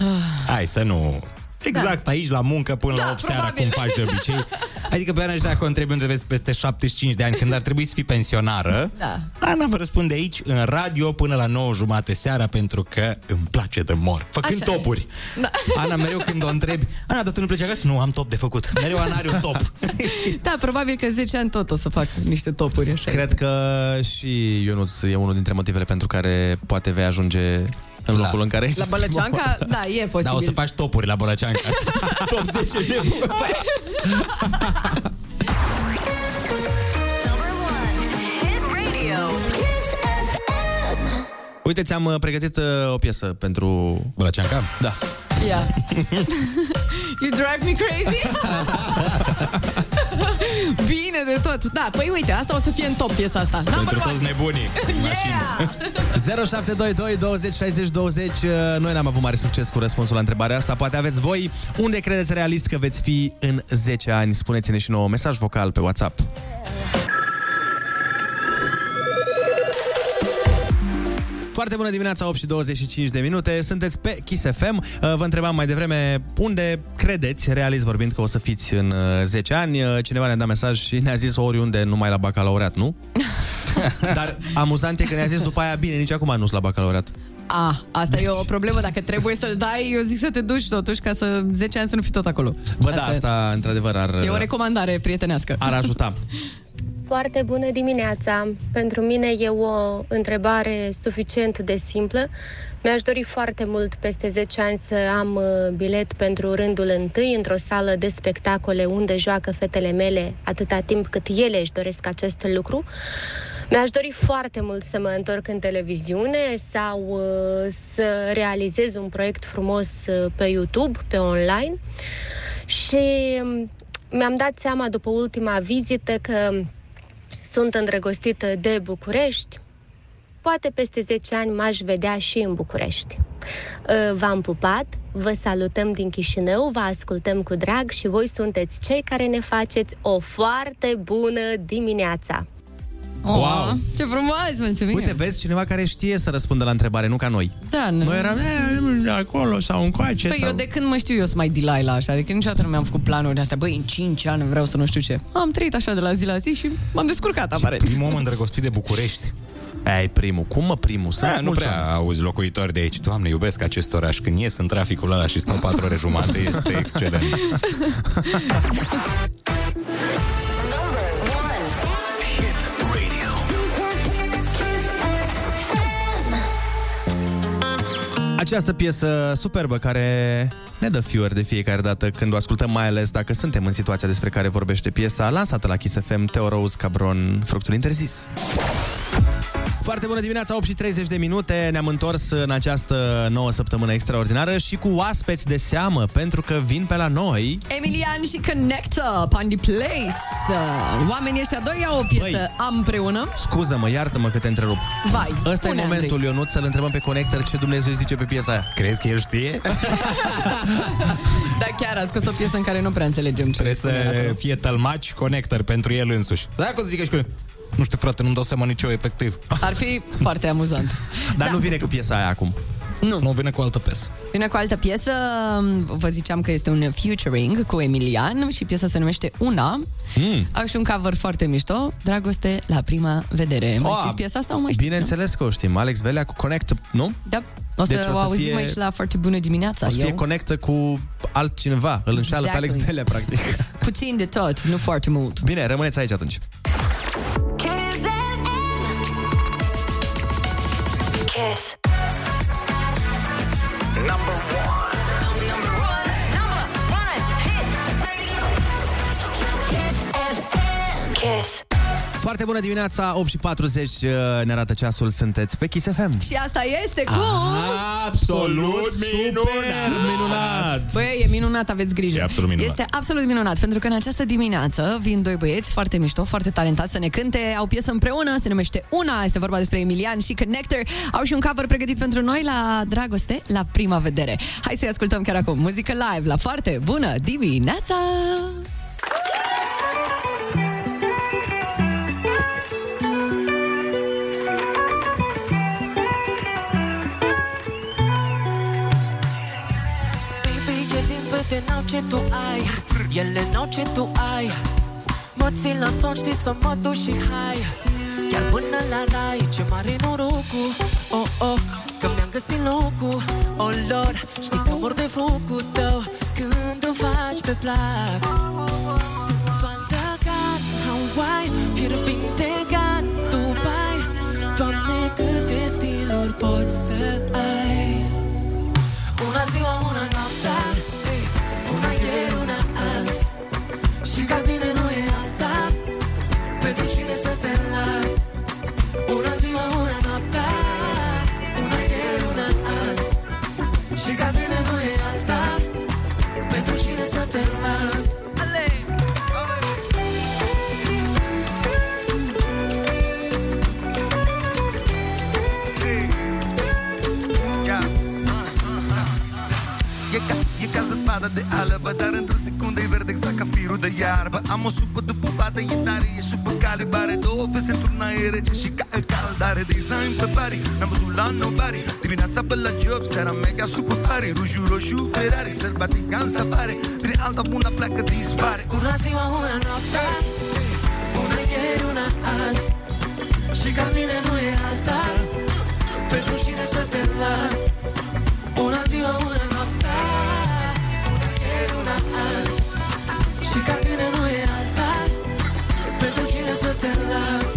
hai să nu... Exact aici, la muncă, până Da, la 8 seara, probabil. cum faci de obicei. Adică pe Ana, și dacă o întrebi unde vezi peste 75 de ani, când ar trebui să fii pensionară, Da. Ana vă răspunde aici, în radio, până la 9 jumate seara, pentru că îmi place de mor. Făcând Așa e. topuri. Da. Ana, mereu când o întrebi, Ana, dar tu nu pleci acasă? Nu, am top de făcut. Mereu Ana are un top. [laughs] Da, probabil că 10 ani tot o să fac niște topuri așa. Cred că și Ionuț e unul dintre motivele pentru care poate vei ajunge în La- locul în care ești. La Bălăceanca, [laughs] da, e posibil. Da, o să faci topuri la Bălăceanca. [laughs] [laughs] Top 10 de Uite, ți-am uh, pregătit uh, o piesă pentru... Brăceanca? Da. Yeah. you drive me crazy? Bine de tot. Da, păi uite, asta o să fie în top piesa asta. Number Pentru one. toți nebunii [laughs] în mașină. 0722 20 60 20 Uh, Noi n-am avut mare succes cu răspunsul la întrebarea asta Poate aveți voi Unde credeți realist că veți fi în 10 ani? Spuneți-ne și nouă mesaj vocal pe WhatsApp Foarte bună dimineața, 8 și 25 de minute. Sunteți pe Kiss FM. Uh, Vă întrebam mai devreme unde credeți, realist vorbind, că o să fiți în uh, 10 ani. Uh, Cineva ne-a dat mesaj și ne-a zis oriunde, numai la bacalaureat, nu? [laughs] Dar amuzant e că ne-a zis după aia, bine, nici acum nu sunt la bacalaureat. Ah, asta e o problemă. Dacă trebuie să-l dai, eu zic să te duci totuși ca să 10 ani să nu fii tot acolo. Bă, da, asta într-adevăr ar, E o recomandare prietenească. ar ajuta. [laughs] Foarte bună dimineața! Pentru mine e o întrebare suficient de simplă. Mi-aș dori foarte mult peste 10 ani să am uh, bilet pentru rândul întâi într-o sală de spectacole unde joacă fetele mele atâta timp cât ele își doresc acest lucru. Mi-aș dori foarte mult să mă întorc în televiziune sau uh, să realizez un proiect frumos uh, pe YouTube, pe online. Și um, mi-am dat seama după ultima vizită că sunt îndrăgostită de București. Poate peste 10 ani m-aș vedea și în București. Uh, V-am pupat, vă salutăm din Chișinău, vă ascultăm cu drag și voi sunteți cei care ne faceți o foarte bună dimineața. Oh, Wow. Ce frumos, mulțumim! Uite, vezi cineva care știe să răspundă la întrebare, nu ca noi. Da, nu. Noi eram "Eh, acolo sau încoace. Păi sau... eu de când mă știu eu sunt mai Delilah așa, adică niciodată nu mi-am făcut planuri astea. Băi, în 5 ani vreau să nu știu ce. Am trăit așa de la zi la zi și m-am descurcat aparent. Primul om îndrăgostit de București. Ai primul. Cum mă primul? Sunt Da, nu mulți prea auzi locuitori de aici. Doamne, iubesc acest oraș. Când ies în traficul ăla și stau patru ore jumate, este excelent. [laughs] Această piesă superbă care ne dă fiori de fiecare dată când o ascultăm, mai ales dacă suntem în situația despre care vorbește piesa, lansată la Kiss FM, Teo Rose, Cabron, Fructul Interzis. Foarte bună dimineața, 8 și 30 de minute. Ne-am întors în această nouă săptămână extraordinară și cu oaspeți de seamă, pentru că vin pe la noi Emilian și Connector, Pandy Place. Oamenii ăștia doi au o piesă Băi. împreună. Scuză-mă, iartă-mă că te întrerup. Vai, Ăsta e spune, momentul, Andrei. Ionut, să-l întrebăm pe Connector ce Dumnezeu zice pe piesa aia. Crezi că el știe? [laughs] Da, chiar a scos o piesă în care nu prea înțelegem ce Trebuie spune să acolo. fie tălmaci connector pentru el însuși. Dacă o să zică și cu nu știu, frate, nu-mi dau seama nici eu efectiv. [laughs] Ar fi foarte amuzant. Dar Da. nu vine cu piesa aia acum. Nu. Nu vine cu altă piesă. Vine cu altă piesă, vă ziceam că este un featuring cu Emilian și piesa se numește Una. Mm. Au și un cover foarte mișto, Dragoste la prima vedere. Mai Oh, știți piesa asta? O mai știți, Bineînțeles că o știm. Alex Velea cu Connect, nu? nu? Da. O să Deci o, auzim aici la foarte bună dimineața. O să fie eu. conectă cu altcineva. Îl înșeală pe Alex Exactly. Velea, practic. Puțin de tot, nu foarte mult. Bine, rămâneți aici atunci. Kiss. Foarte bună dimineața, 8 și 40 uh, ne arată ceasul, sunteți pe Kiss FM. Și asta este cu... Absolut minunat! minunat! Băi, e minunat, aveți grijă. E absolut minunat. Este absolut minunat, pentru că în această dimineață vin doi băieți foarte mișto, foarte talentați să ne cânte. Au piesă împreună, se numește Una, este vorba despre Emilian și Connector. Au și un cover pregătit pentru noi la Dragoste, la prima vedere. Hai să-i ascultăm chiar acum. Muzică live, la foarte bună dimineața! Baby, limpede, n-au ce tu ai Ele n-au ce tu ai. Mă țin la son, știi să mă duc și hai. Chiar până la rai, ce mare norocul. Oh, oh, că mi-am găsit locul. Oh, Lord, știi că mor de focul tău Când îmi faci pe plac. Sensual Dakar, Hawaii Fierbinte ca Dubai Doamne, câte stiluri poți să ai? Una ziua, una noaptea mare Bă, am o supă după vadă, e tare, e supă calibare Două fețe într-una e rece și ca e caldare Design pe pari, n-am văzut la nobody Dimineața pe la job, seara mega super pari Ruju, roșu, Ferrari, sărbatic în safari Prin alta bună pleacă, dispare. Una ziua, una noapte Una ieri, una azi. Și ca mine nu e alta Pentru cine să te las? Una ziua, una noapte Una cine să te las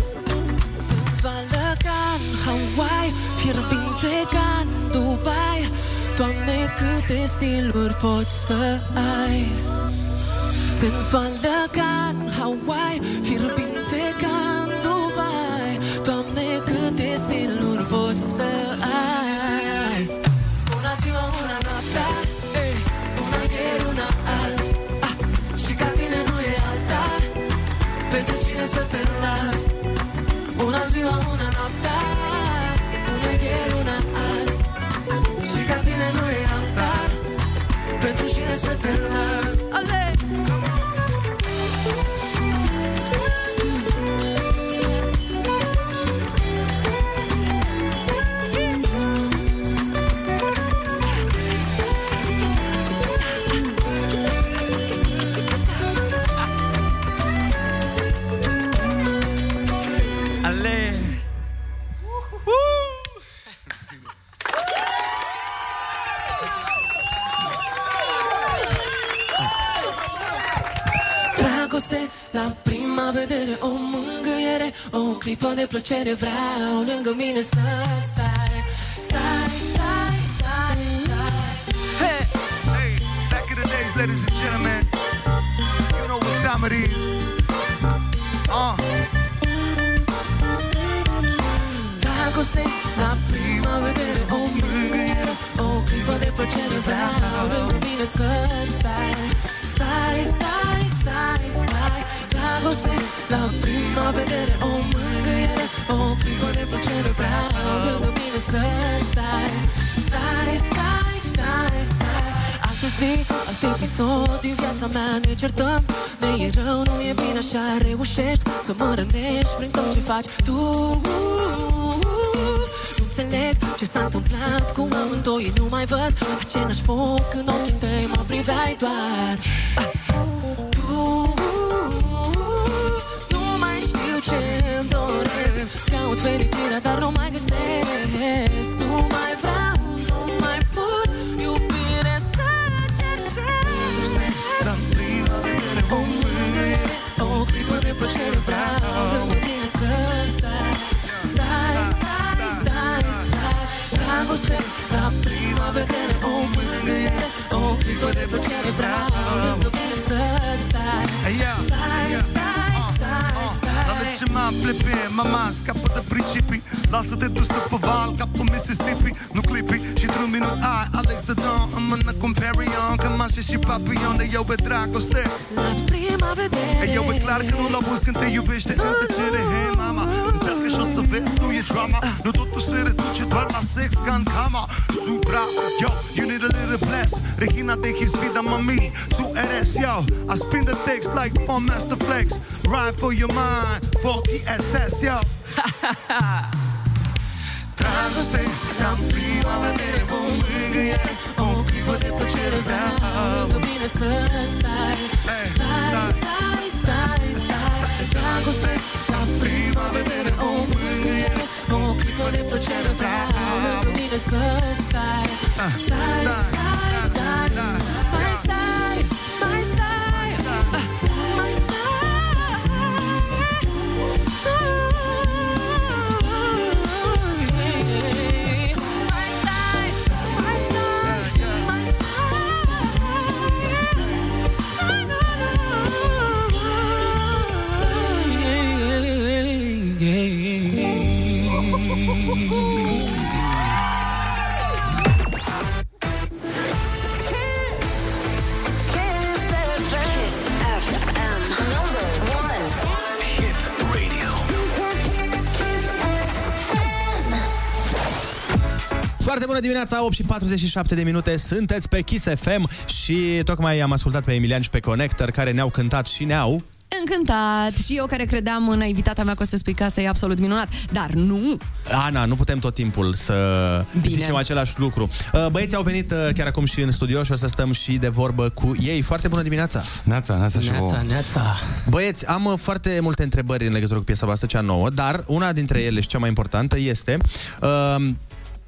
Senzuală ca în Hawaii Fierbinte ca în Dubai. Doamne, câte stiluri poți să ai Sensuală ca în Hawaii Fierbinte Pentru cine să te las. Una ziua, una noaptea Una ieri, una azi. Și ca tine nu e alta Pentru cine să te las de plăcere Vreau lângă mine să stai Stai, Ne certăm, ne e rău, nu e bine așa Reușești să mă rănești prin tot ce faci. Tu nu înțeleg ce s-a întâmplat cu amândoi Nu mai văd același foc în ochii tăi Mă priveai doar. Ah. Tu Nu mai știu ce-mi doresc. Caut fericirea, dar nu mai găsesc. Nu mai vreau, vedere O mângâiere, o clipă de plăcere Vreau. Lângă mine să stai Hey, yeah, Stai, yeah. stai, stai, stai La ce m-a flipping, mama scapă de principii. Lasă-te dusă pe val ca pe Mississippi Nu clipi. Și într-un minut ai Alex de Don În mână cu un Perion Cămașe și papillon De eu pe dragoste. La prima vedere. E eu e clar că nu-l auzi când te iubește. În tăcere, hey mama. Încearcă și o să vezi, nu e drama. Nu totul se reduce doar la sex ca în cama. Supra, yo, you need a little bless. Regina de his vida mami Tu eres, yo. I spin the text like Fun Master Flex. Ride for your mind, for ESS, yo. [laughs] Dragoste la prima vedere O mângâiere, o clipă de plăcere Vreau. Lângă mine să stai. Stai, stai, stai, stai. Dragoste la prima vedere O mângâiere, o clipă de plăcere Vreau lângă mine să stai. Stai, stai, stai Mai stai, Foarte bună dimineața, 8 și 47 de minute, sunteți pe Kiss FM și tocmai am ascultat pe Emilian și pe Connector care ne-au cântat și ne-au Încântat! Și eu care credeam în invitata mea că o să spui că asta e absolut minunat. Dar nu! Ana, nu putem tot timpul să Bine. zicem același lucru. Uh, Băieții au venit uh, chiar acum și în studio și o să stăm și de vorbă cu ei. Foarte bună dimineața! Neața, neața și Neața, vouă. neața. Băieți, am uh, foarte multe întrebări în legătură cu piesa voastră cea nouă, dar una dintre ele și cea mai importantă este... Uh,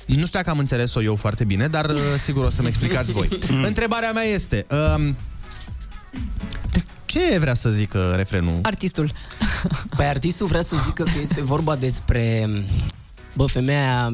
nu știu dacă am înțeles-o eu foarte bine, dar uh, sigur o să-mi explicați voi. Întrebarea mea este... Uh, ce vrea să zică refrenul? Artistul. Păi artistul vrea să zică că este vorba despre bă, femeia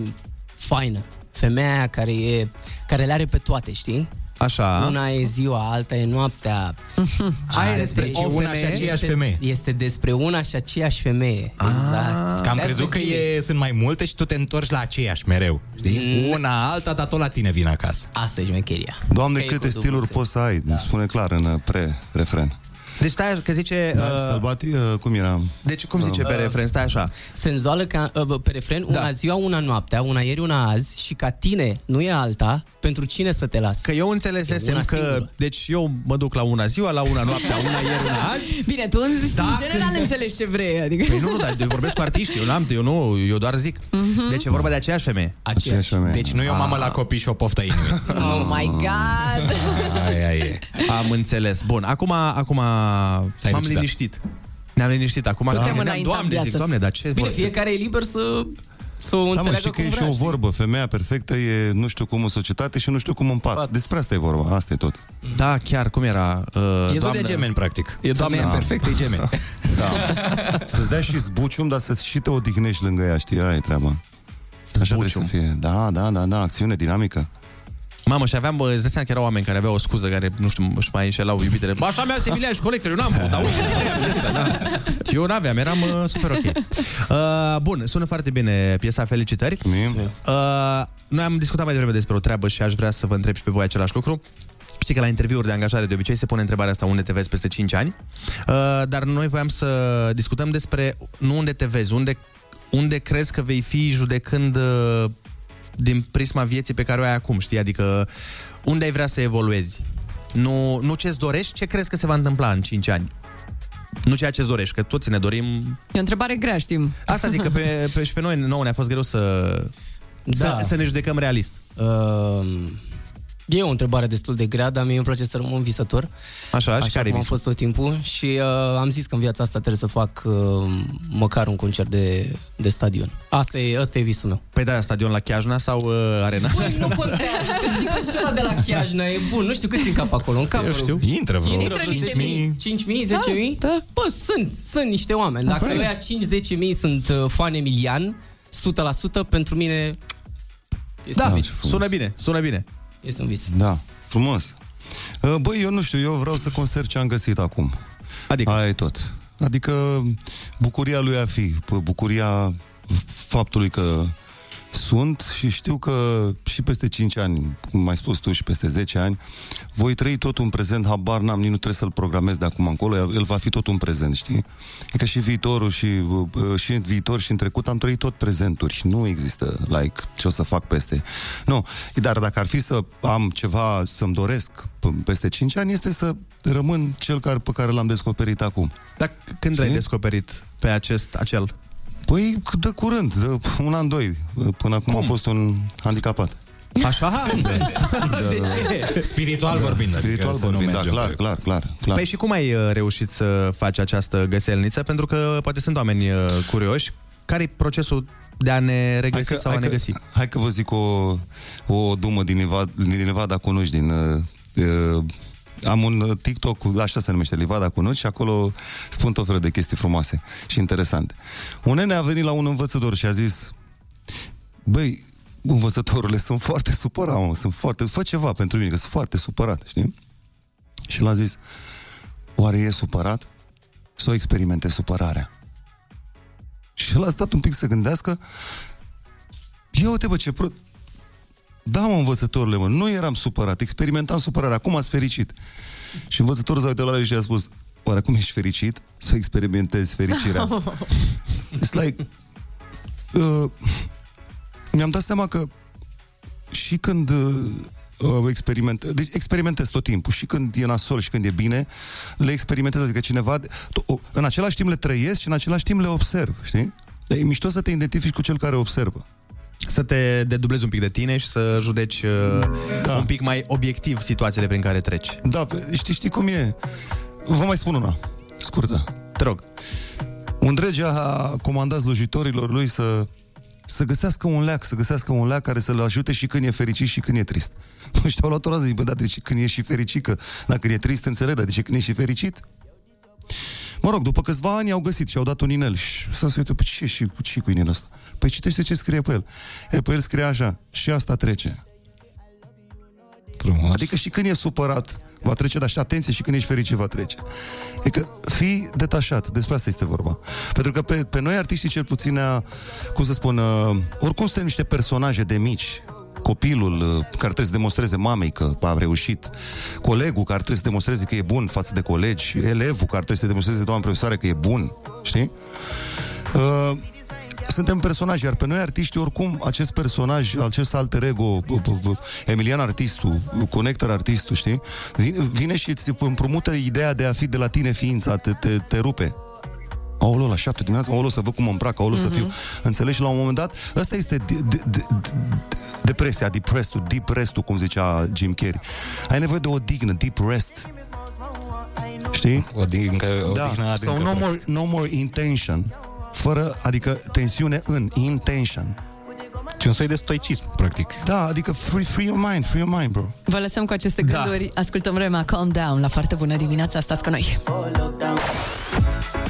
faină, femeia aia care e care le are pe toate, știi? Așa. Una e ziua, alta e noaptea. [laughs] Aia e despre Deci o una femeie? și aceeași Este- femeie. Este despre una și aceeași femeie. Exact. Că am That's crezut că the e, sunt mai multe și tu te întorci la aceeași mereu. Știi? Mm. Una, alta, dar tot la tine vine acasă. Asta e șmecheria. Doamne, Că e câte cu stiluri dublu poți să ai, da. spune clar în uh, pre-refren. Deci stai, că zice... Da, uh, sălbati, uh, cum era? Deci cum zice pe Uh, refren? Stai așa. Senzuală ca, uh, pe refren, Da. una ziua, una noaptea, una ieri, una azi și ca tine nu e alta, pentru cine să te las? Că eu înțelesesem una că... singură. Deci eu mă duc la una ziua, la una noaptea, una ieri, una azi. [laughs] Bine, tu în, Da, în general când- [laughs] înțelegi ce vrei, adică... Păi nu, nu, dar eu vorbesc cu artiști, eu n-am, eu nu, eu doar zic. Mhm. Deci e vorba de aceeași femeie. Aceeași femeie. Deci nu e o mamă la copii și o poftă inimii. Oh my god! Aia e. Am înțeles. Bun, acum, acum m-am lucidat. liniștit. Ne-am liniștit. Acum Putem mă gândeam, înainta în doamne, zic, viață. doamne, dar ce Bine, vor să- fiecare e liber să, să o Da, mă, înțeleagă știi că cum e și vrea. o știi? vorbă. Femeia perfectă e nu știu cum în societate și nu știu cum în pat. Despre asta e vorba. Asta e tot. Da, chiar, cum era? Uh, E doamnă- de gemeni, practic. E doamna Femeia perfectă, e gemeni. [laughs] Da. Să-ți dea și zbucium, dar să și te odihnești lângă ea, știi? Aia e treaba. Așa trebuie să fie. Da, da, da, da, acțiune dinamică. Mamă, și aveam, bă, îți dai seama că erau oameni care aveau o scuză, care, nu știu, își mai înșelau iubitele. Bă, așa mea Emilian și colector, eu n-am făcut, dar uite, da. Eu n-aveam, eram uh, super ok. Uh, bun, sună foarte bine piesa, felicitări. Uh, noi am discutat mai devreme despre o treabă și aș vrea să vă întreb și pe voi același lucru. Știi că la interviuri de angajare de obicei se pune întrebarea asta unde te vezi peste 5 ani, uh, dar noi voiam să discutăm despre nu unde te vezi, unde, unde crezi că vei fi judecând uh, din prisma vieții pe care o ai acum, știi? Adică unde ai vrea să evoluezi? Nu, nu ce-ți dorești, ce crezi că se va întâmpla în 5 ani? Nu ceea ce-ți dorești, că toți ne dorim... E o întrebare grea, știm. Asta zic, că pe, pe, și pe noi nouă ne-a fost greu să, Da. să, să ne judecăm realist. Uh, e o întrebare destul de grea, dar mie îmi place să rămân visător. Așa, și Așa care e cum am visul? fost tot timpul și uh, am zis că în viața asta trebuie să fac uh, măcar un concert de, de stadion. Asta e, asta e visul meu. Păi da, stadion la Chiajna sau uh, arena? Băi, nu contează, să știi că și ăla de la Chiajna e bun, nu știu cât în cap acolo, în cap. Eu știu. Intră vreo Intră vreo 5.000, 5.000, 10.000? Da, da. Bă, sunt, sunt niște oameni. Dacă Asta e. ăia 5-10.000 sunt uh, fan Emilian, 100% pentru mine este Da, un vis. sună bine, sună bine. Este un vis. Da, frumos. Uh, Băi, eu nu știu, eu vreau să conserv ce am găsit acum. Adică? Aia e tot. Adică bucuria lui a fi, p- bucuria faptului că sunt și știu că și peste 5 ani, cum ai spus tu, și peste 10 ani, voi trăi tot un prezent, habar n-am, nici nu trebuie să-l programez de acum încolo, el va fi tot un prezent, știi? E că și viitorul și, uh, uh, și în viitor și în trecut am trăit tot prezenturi și nu există, like, ce o să fac peste. Nu, dar dacă ar fi să am ceva să-mi doresc p- peste 5 ani, este să rămân cel care, pe care l-am descoperit acum. Dar când l-ai descoperit pe acest, acel? Păi, de curând, de un an, doi. Până acum am fost un handicapat. Așa? [laughs] De ce? Spiritual vorbind. Spiritual adică să nu vorbind, da, mergem clar, pe- clar, clar, clar. Păi și cum ai uh, reușit să faci această găselniță? Pentru că poate sunt oameni uh, curioși. Care e procesul de a ne regăsi sau a ne că, găsi? hai că vă zic o, o dumă din Livada, din Livada Cunuș, din... Uh, uh, am un uh, TikTok, așa se numește, Livada Cunuș, și acolo spun tot felul de chestii frumoase și interesante. Un nene a venit la un învățător și a zis, băi, învățătorile sunt foarte supărat, mă, sunt foarte, fă ceva pentru mine, că sunt foarte supărat, știi? Și l-a zis, oare e supărat? Să o experimente supărarea. Și el a stat un pic să gândească, ia uite bă ce pro... Da, mă, învățătorile, mă, nu eram supărat, experimentam supărarea, acum ați fericit. Și învățătorul s-a uitat la el și a spus, oare acum ești fericit? Să experimentezi fericirea. [laughs] It's like... Uh, mi-am dat seama că și când uh, uh, experiment, deci experimentez tot timpul și când e nasol și când e bine, le experimentez, adică cineva, to- în același timp le trăiesc și în același timp le observ, știi? E mișto să te identifici cu cel care observă. Să te dedublezi un pic de tine și să judeci da. un pic mai obiectiv situațiile prin care treci. Da, pe- știi, știi cum e? Vă mai spun una, scurtă. Te rog. Un drege a comandat slujitorilor lui să, să găsească un leac, să găsească un leac care să-l ajute și când e fericit și când e trist. [laughs] Și au luat o rază, zic, bă, da, deci când e și fericit, că dacă e trist, înțeleg, dar de ce când e și fericit? Mă rog, după câțiva ani au găsit și au dat un inel și să se uite, pe ce și cu ce cu inelul ăsta? Păi citește ce scrie pe el. E, pe el scrie așa, și asta trece. Frumos. Adică și când e supărat, va trece, dar și atenție și când ești fericit va trece. Adică fii detașat, despre asta este vorba. Pentru că pe, pe noi artiștii cel puțin, ne-a, cum să spun, uh, oricum suntem niște personaje de mici, copilul uh, care trebuie să demonstreze mamei că a reușit, colegul care trebuie să demonstreze că e bun față de colegi, elevul care trebuie să demonstreze doamna profesoare că e bun, știi? Uh, suntem personaje, iar pe noi artiști, oricum, acest personaj, acest alter ego, b- b- b- Emilian artistul, Connector artistul, știi? Vine, vine și îți împrumută ideea de a fi de la tine ființa, te, te, te rupe. Aolo, la șapte dimineața, aolo, să văd cum mă îmbrac, aolo, să fiu... Înțelegi? Și la un moment dat, ăsta este de, de, de, de, depresia, depressed deep rest cum zicea Jim Carrey. Ai nevoie de o dignă, deep rest. Știi? O dignă, o da. dignă So adâncă, no practic. more, no more intention. Fără, adică tensiune în intention. Și un soi de stoicism, practic. Da, adică free, free your mind, free your mind, bro. Vă lăsăm cu aceste Da. gânduri. Ascultăm Rema, Calm Down, la foarte bună dimineața, stați cu noi.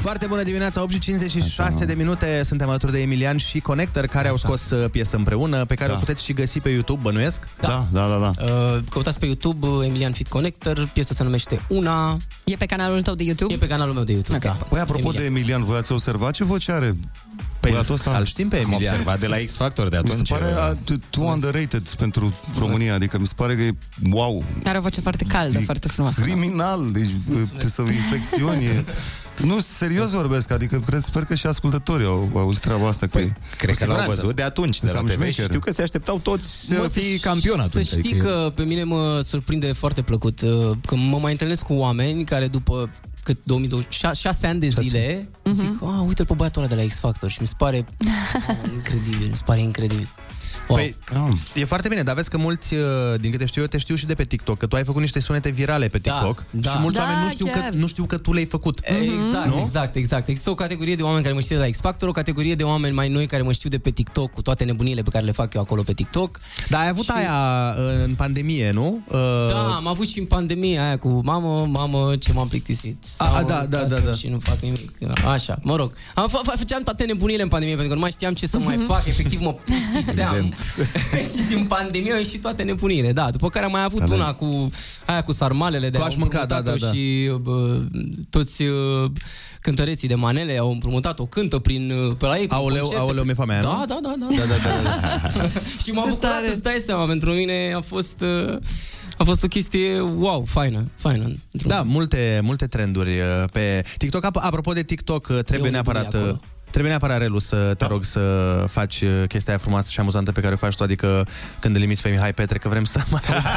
Foarte bună dimineața, 8 și 56 de minute. Suntem alături de Emilian și Connector, care au scos uh, piesă împreună, pe care Da. o puteți și găsi pe YouTube, bănuiesc? Da, da, da. da. Uh, căutați pe YouTube uh, Emilian Fit Connector, piesa se numește Una. E pe canalul tău de YouTube? E pe canalul meu de YouTube, okay. da. Păi, apropo de Emilian, voi ați observat ce voce are? Păi, băiatul ăsta? îl știm pe Am Emilian. observat de la X Factor de Mi atunci. se pare uh, a, t- too underrated pentru România, adică mi se pare că e wow. Are o voce foarte caldă, foarte frumoasă. Criminal, deci trebuie să infecțiuni. e- [laughs] Nu, serios vorbesc, adică cred, sper că și ascultătorii au, au auzit treaba asta. Că Păi, Cred că l-au siguranță. văzut de atunci, de la Cam TV și șmecher. știu că se așteptau toți să Mă, fie ș- campion atunci. Să știi adică- că pe mine mă surprinde foarte plăcut uh, că mă mai întâlnesc cu oameni care după cât? 2020, 6 ani de zile. Zic, ah, uite-l pe băiatul ăla de la X Factor și mi se pare oh, [laughs] incredibil, mi se pare incredibil. Wow. Păi, e foarte bine, dar vezi că mulți, uh, din câte știu eu, te știu și de pe TikTok, că tu ai făcut niște sunete virale pe Da, TikTok da. și mulți Da, oameni nu știu, că, chiar. nu știu că tu le-ai făcut. Exact, Nu? exact, exact. Există o categorie de oameni care mă știu de la X Factor, o categorie de oameni mai noi care mă știu de pe TikTok cu toate nebunile pe care le fac eu acolo pe TikTok. Dar ai avut și... aia uh, în pandemie, nu? Uh, Da, am avut și în pandemie aia cu mamă, mamă, ce m-am plictisit. A, Stau da, în da, casă da, da. Și nu fac nimic. Așa, mă rog. Am, fa- fa- făceam toate nebunile în pandemie pentru că nu mai știam ce să mai fac. Efectiv mă plictiseam. [laughs] și din pandemie au ieșit toate nebunile. Da, după care am mai avut una cu aia cu sarmalele de Cu au aș mânca, da, împrumutat-o da, da. și bă, toți uh, cântăreții de manele au împrumutat-o cântă prin uh, pe la ei. prin Aoleu, concerte. aoleu, mi-e foamea, Da, nu? da, da, da. Da, da, da, da. [laughs] și m-am bucurat, îți dai seama, pentru mine a fost, uh, a fost o chestie wow, faină, faină. Da, multe, multe trenduri uh, pe TikTok. Ap- Apropo de TikTok, uh, trebuie E o nebunie neapărat... uh, acolo. Trebuie neapărat, Relu, să te rog să faci uh, chestia aia frumoasă și amuzantă pe care o faci tu, adică când îl limiți pe Mihai Petre, că vrem să [laughs] mai auzi.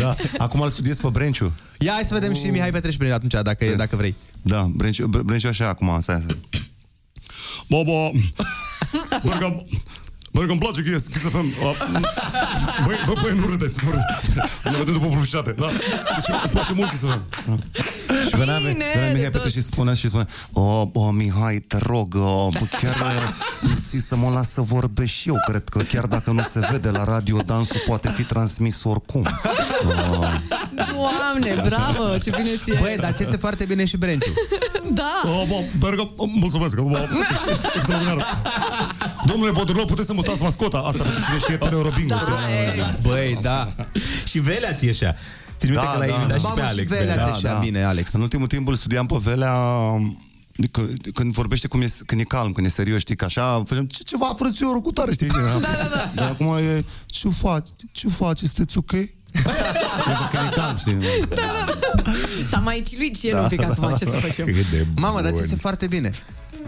Da, acum îl studiez pe Brenciu. Ia, hai să vedem și Mihai Petre și prin atunci, dacă, e- dacă vrei. Da, Brenciu, Bre- Brenciu așa acum, stai, stai. Bă, [laughs] bă, bă, că, bă, că îmi place Kiss, Kiss FM. Băi, bă, băi, nu râdeți, nu râdeți. Ne vedem după publicitate, da. Deci îmi place mult Kiss FM. Da. Și venea, Bine, venea de Mihai Petre tot. și spunea și spunea O, o, Mihai, te rog, o, bă, chiar [laughs] uh, insist să mă las să vorbesc și eu Cred că chiar dacă nu se vede la radio Dansul poate fi transmis oricum Uh, [laughs] Doamne, bravo, ce bine ție. Băi, dar ți este foarte bine și Brenciu. [laughs] Da. Oh, bă, Berga, mulțumesc. Bă, extraordinar. Domnule Bodurlou, puteți să mutați mascota? Asta pentru cine știe pe Eurobingo. Da, Băi, da. Și Velea ți ieșea. Țin minte că l-ai invitat și Mamă, pe și Alex. Velea Velea. ți ieșea bine, Alex. În ultimul timp îl studiam pe Velea c- când vorbește cum e, când e calm, când e serios, știi, că așa, facem, ce, ceva frățiorul cu tare, știi? [laughs] Da, da, da. Dar acum e, ce faci? Ce faci? Sunteți ok? Pentru că e calm, știi? S-a mai ciluit și el un pic acum, ce să facem? Cât de Mamă, dar ți bun. este foarte bine.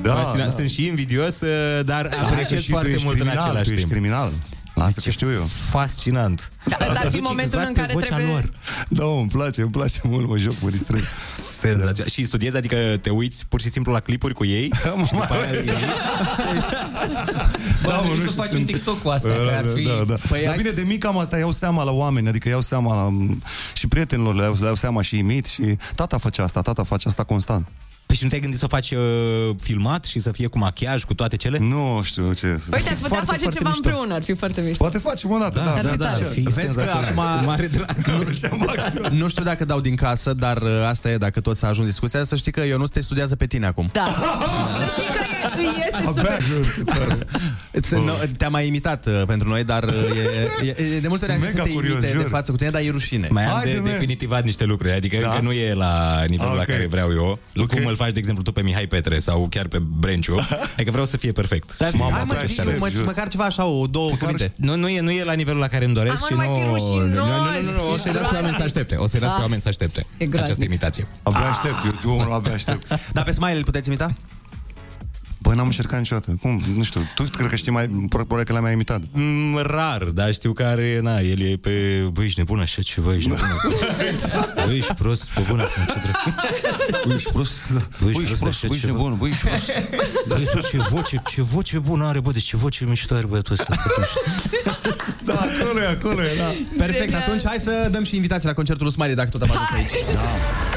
Da, Fascinant. da. Sunt și invidios, uh, dar Hai că apreciez și tu foarte ești mult în criminal, același tu ești timp. criminal. Lasă că știu eu. Fascinant. Da, dar ar fi Duce momentul exact în pe care vocea trebuie... Lor. Da, îmi place, îmi place mult, mă joc, mă distrez. Senzațional. Și studiezi, adică te uiți pur și simplu la clipuri cu ei [laughs] și după aia ei... Bă, Da, da, mă, nu să știu, faci sunt- un TikTok cu asta, Da, că ar da, fi... Da, da. Păi Păi Dar hai bine, de mic am asta, iau seama la oameni, adică iau seama la, și prietenilor le iau, le iau seama și imit și tata face asta, tata face asta constant. Păi și nu te-ai gândit să o faci uh, filmat și să fie cu machiaj, cu toate cele? Nu știu ce. Păi te-ar putea Foarte, face foarte ceva mișto. împreună, ar fi foarte mișto. Poate facem o dată, da, Ar da, fi da. tare. ar fi Vezi că senzațional. acum- Cu mare drag. Nu știu dacă dau din casă, dar uh, asta e, dacă tot s-a ajuns discuția, să știi că eu nu te studiază pe tine acum. Da. Să știi că e, îi iese Abia super. jur, ce tare. Îți- nu, Te-am mai imitat uh, pentru noi, dar uh, e, e, e de multe ori am Sunt zis să mega te curios, imite de jur. față cu tine, dar e rușine. Mai am Haide, de mă. definitivat niște lucruri, adică Da? încă nu e la nivelul Ok. la care vreau eu. Ok. Cum îl faci, de exemplu, tu pe Mihai Petre sau chiar pe Brenciu. [laughs] Adică vreau să fie perfect. Dar Mamă, hai mă, abia zi, aștept, mă, jur. măcar ceva așa, o, două cuvinte. Nu, nu, e, nu e la nivelul la care îmi doresc Am, și nu mai nu... fi rușinos. nu, nu, nu, nu, o să-i las pe oameni să aștepte. O să-i las pe Ah. oameni să aștepte E groaznic. această imitație. Abia aștept, eu, eu unul abia aștept. [laughs] Dar pe Smile îl puteți imita? Bă, n-am încercat niciodată. Cum? Nu știu. Tu cred că știi mai... Probabil că l-ai mai imitat. Mm, rar, dar știu că are, na, el e pe... Băi, ești nebun așa ceva, ești nebun. [laughs] Băi, ești prost, pe bună, cum ce trebuie. Băi, ești prost. Băi, ești prost. așa Băi, ești ceva. nebun. Băi, ești prost. Băi, tu, ce voce, ce voce bună are, bă, deci ce voce mișto are băiatul ăsta. Da, acolo e, acolo e, da. Perfect, Genial. atunci hai să dăm și invitații la concertul lui Smiley, dacă tot am ajuns aici. Number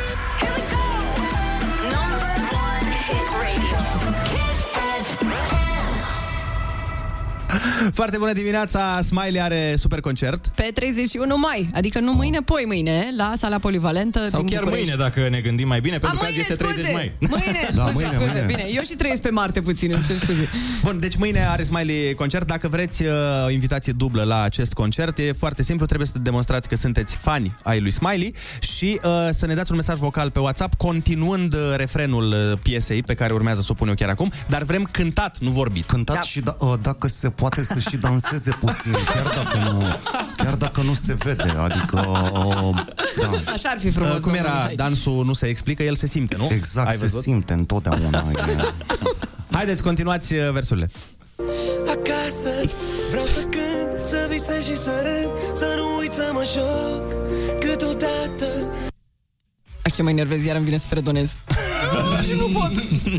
[laughs] Foarte bună dimineața, Smiley are super concert. Pe 31 mai, adică nu mâine, poi mâine, la sala polivalentă Sau din chiar București. mâine, dacă ne gândim mai bine, A, pentru că azi mâine, este 30 scuze. mai. [laughs] Mâine, scuze, Da, scuze, mâine, scuze. mâine. Bine, eu și trăiesc pe Marte puțin, îmi cer scuze. [laughs] Bun, deci mâine are Smiley concert. Dacă vreți uh, o invitație dublă la acest concert, e foarte simplu, trebuie să demonstrați că sunteți fani ai lui Smiley și uh, să ne dați un mesaj vocal pe WhatsApp continuând uh, refrenul uh, piesei pe care urmează să o pun eu chiar acum, dar vrem cântat, nu vorbit. Cântat Da. și da, uh, dacă se poate să și danseze puțin, chiar dacă nu, chiar dacă nu se vede, adică uh, da. Așa ar fi frumos. Uh, cum domnule era Mihai. dansul nu se explică, el se simte, nu? Exact, Ai se văzut? simte întotdeauna. E... Haideți, continuați uh, versurile. Acasă Vreau să cânt, să visez și să râd Să nu uit să mă joc Câteodată Aș ce mă enervez, iar îmi vine să fredonez. și nu pot.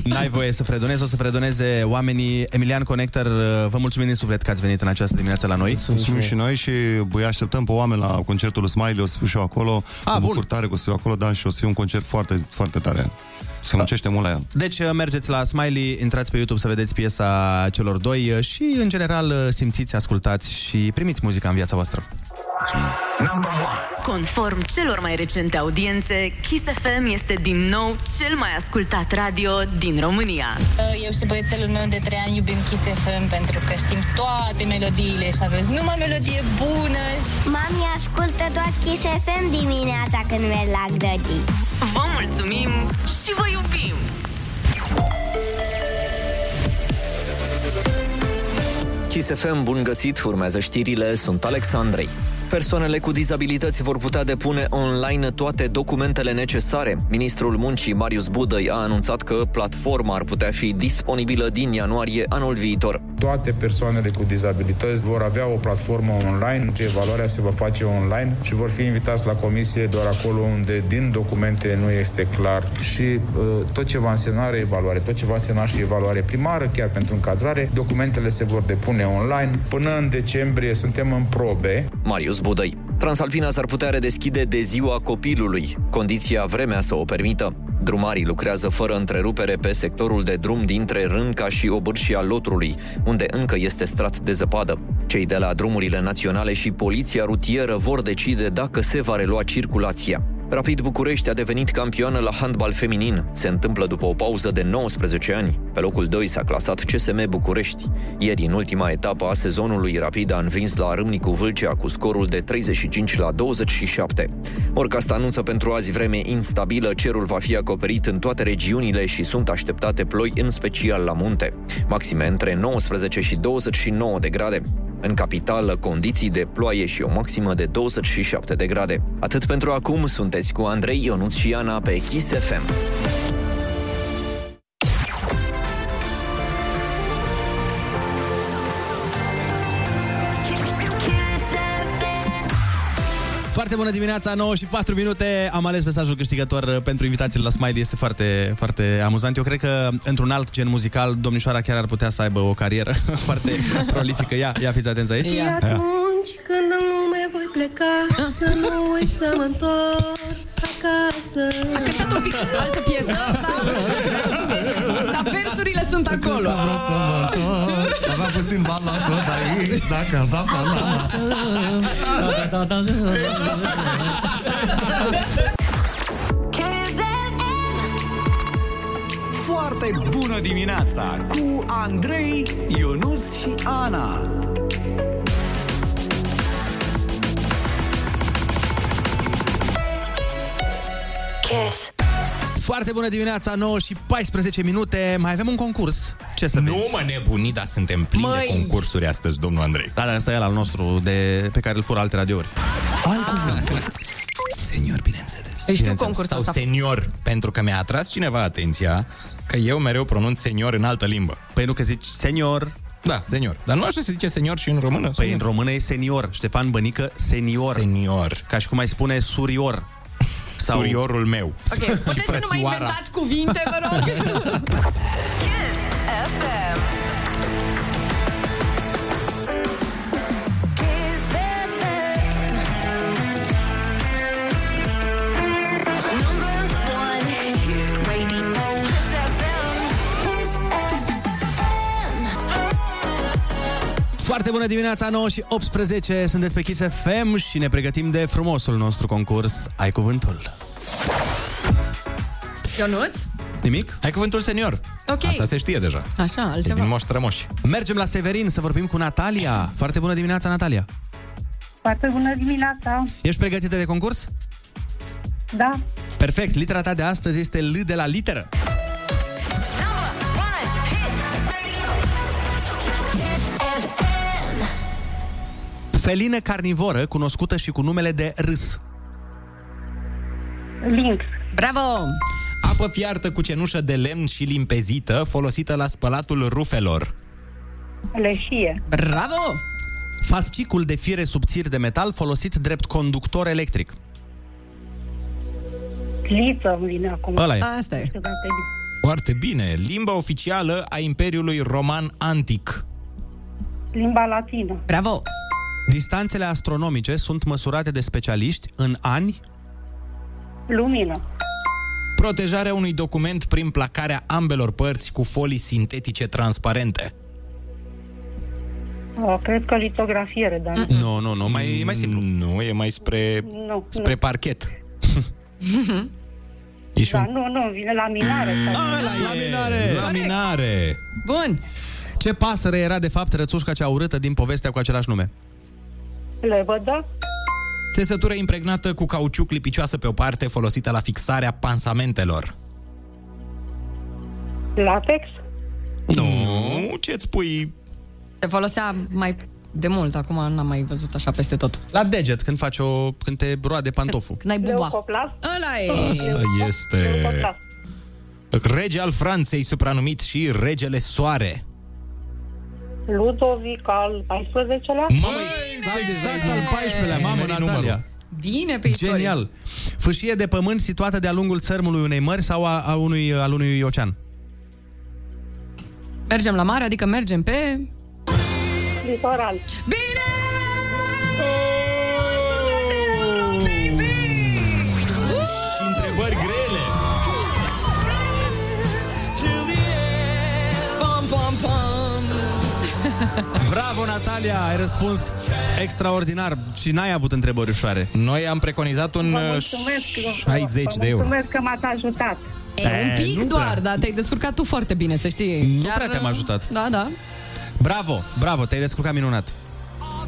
N-ai voie să fredonezi, o să fredoneze oamenii. Emilian Connector, uh, vă mulțumim din suflet că ați venit în această dimineață la noi. Mulțumim și noi și băi, așteptăm pe oameni la concertul lui Smiley, o să fiu și eu acolo. Ah, mă bun. bucur tare că o să fiu acolo, da, și o să fie un concert foarte, foarte tare. Se muncește mult la el. Deci uh, mergeți la Smiley, intrați pe YouTube să vedeți piesa celor doi uh, și, în general, uh, simțiți, ascultați și primiți muzica în viața voastră. Conform celor mai recente audiențe, Kiss FM este din nou cel mai ascultat radio din România. Eu și băiețelul meu de 3 ani iubim Kiss FM pentru că știm toate melodiile și aveți numai melodie bună. Mami ascultă doar Kiss FM dimineața când merg la grădini. Vă mulțumim și vă iubim! Kiss FM, bun găsit, urmează știrile, sunt Alexandrei. Persoanele cu dizabilități vor putea depune online toate documentele necesare. Ministrul Muncii, Marius Budăi, a anunțat că platforma ar putea fi disponibilă din ianuarie anul viitor. Toate persoanele cu dizabilități vor avea o platformă online, evaluarea se va face online și vor fi invitați la comisie doar acolo unde din documente nu este clar și uh, tot ce va însemna evaluare, tot ce va însemna și evaluare primară, chiar pentru încadrare, documentele se vor depune online. Până în decembrie suntem în probe. Marius Budăi. Transalpina s-ar putea redeschide de ziua copilului, condiția vremea să o permită. Drumarii lucrează fără întrerupere pe sectorul de drum dintre Rânca și Obârșia Lotrului, unde încă este strat de zăpadă. Cei de la drumurile naționale și poliția rutieră vor decide dacă se va relua circulația. Rapid București a devenit campioană la handbal feminin. Se întâmplă după o pauză de 19 ani. Pe locul 2 s-a clasat CSM București. Ieri, în ultima etapă a sezonului, Rapid a învins la Râmnicu Vâlcea cu scorul de 35 la 27. Orcast anunță pentru azi vreme instabilă, cerul va fi acoperit în toate regiunile și sunt așteptate ploi în special la munte. Maxime între 19 și 29 de grade. În capitală, condiții de ploaie și o maximă de 27 de grade. Atât pentru acum, sunteți cu Andrei Ionuț și Ana pe Kiss FM. Foarte bună dimineața, 9 și 4 minute. Am ales mesajul câștigător uh, pentru invitațiile la Smiley. Este foarte, foarte amuzant. Eu cred că într-un alt gen muzical, domnișoara chiar ar putea să aibă o carieră [laughs] foarte prolifică. Ia, ia fiți atenți aici. Și Ia. atunci când în lume voi pleca Să nu uit să mă întorc acasă A cântat un pic altă piesă Dar versurile sunt acolo Vreau să mă întorc Aveam puțin bani la soda aici Dacă da banana Da, da, da, da. Foarte bună dimineața cu Andrei, Ionus și Ana. Foarte bună dimineața, 9 și 14 minute. Mai avem un concurs. Ce să Nu vezi? mă nebuni, dar suntem plini Măi! de concursuri astăzi, domnul Andrei. Da, da, ăsta e al nostru de, pe care îl fură alte radiouri. Ai cuvântul. Senior, bineînțeles. Îi știu concursul Sau ăsta. senior, pentru că mi-a atras cineva atenția că eu mereu pronunț senior în altă limbă. Păi nu că zici senior. Da, senior. Dar nu așa se zice senior și în română? Păi în română e senior. Ștefan Bănică, senior. Senior. Ca și cum ai spune surior. Sau... Suriorul meu. Ok, puteți să nu mai frățioara. inventați cuvinte, vă rog? [laughs] FM. Foarte bună dimineața, 9 și 18. Sunteți pe Kiss FM și ne pregătim de frumosul nostru concurs. Ai cuvântul. Ionuț? Nimic? Ai cuvântul senior. Ok. Asta se știe deja. Așa, E altceva. din moș strămoși. Mergem la Severin să vorbim cu Natalia. Foarte bună dimineața, Natalia. Foarte bună dimineața! Ești pregătită de concurs? Da, Perfect. Litera ta de astăzi este L de la literă. Felină carnivoră cunoscută și cu numele de râs. Lynx. Bravo! Apă fiartă cu cenușă de lemn și limpezită, folosită la spălatul rufelor. Leșie. Bravo! Fascicul de fire subțiri de metal folosit drept conductor electric. Liță îmi vine acum. Ăla e. Asta e. Nu știu dacă e bine. Foarte bine. Limba oficială a Imperiului Roman Antic. Limba latină. Bravo! Distanțele astronomice sunt măsurate de specialiști în ani Lumină. Protejarea unui document prin placarea ambelor părți cu folii sintetice transparente. O, cred că litografiere, dar nu. Nu, nu, nu, mai, e mai simplu. Nu, e mai spre, Nu, spre nu. parchet. [laughs] E și Da, un... nu, nu, vine laminare. sau- Laminare! Laminare! Bun! Ce pasăre era de fapt rățușca cea urâtă din povestea cu același nume? Lebădă. Țesătură impregnată cu cauciuc lipicioasă pe o parte, folosită la fixarea pansamentelor. Latex. Nu, ce-ți pui? Se folosea mai de mult, acum n-am mai văzut așa peste tot. La deget, când faci o... când te roade pantoful. Când ai buba. Leucoplast. Ăla e! Asta este... Rege al Franței, supranumit și Regele Soare. Ludovic al 14-lea. Mamă, Exact, exact al 14-lea, mamă, Nimeri Natalia. numărul. Bine pe istorie. Genial. Fâșie de pământ situată de-a lungul țărmului unei mări sau a, a unui, al unui ocean? Mergem la mare, adică mergem pe... Litoral. Bine! Bravo, Natalia, ai răspuns extraordinar și n-ai avut întrebări ușoare. Noi am preconizat un Vă uh, mulțumesc. 60 vă de euro. Mulțumesc că m-ați ajutat. E, un pic nu doar, prea. dar te-ai descurcat tu foarte bine, să știi. Nu prea te-am ajutat. Da, da. Bravo, bravo, te-ai descurcat minunat.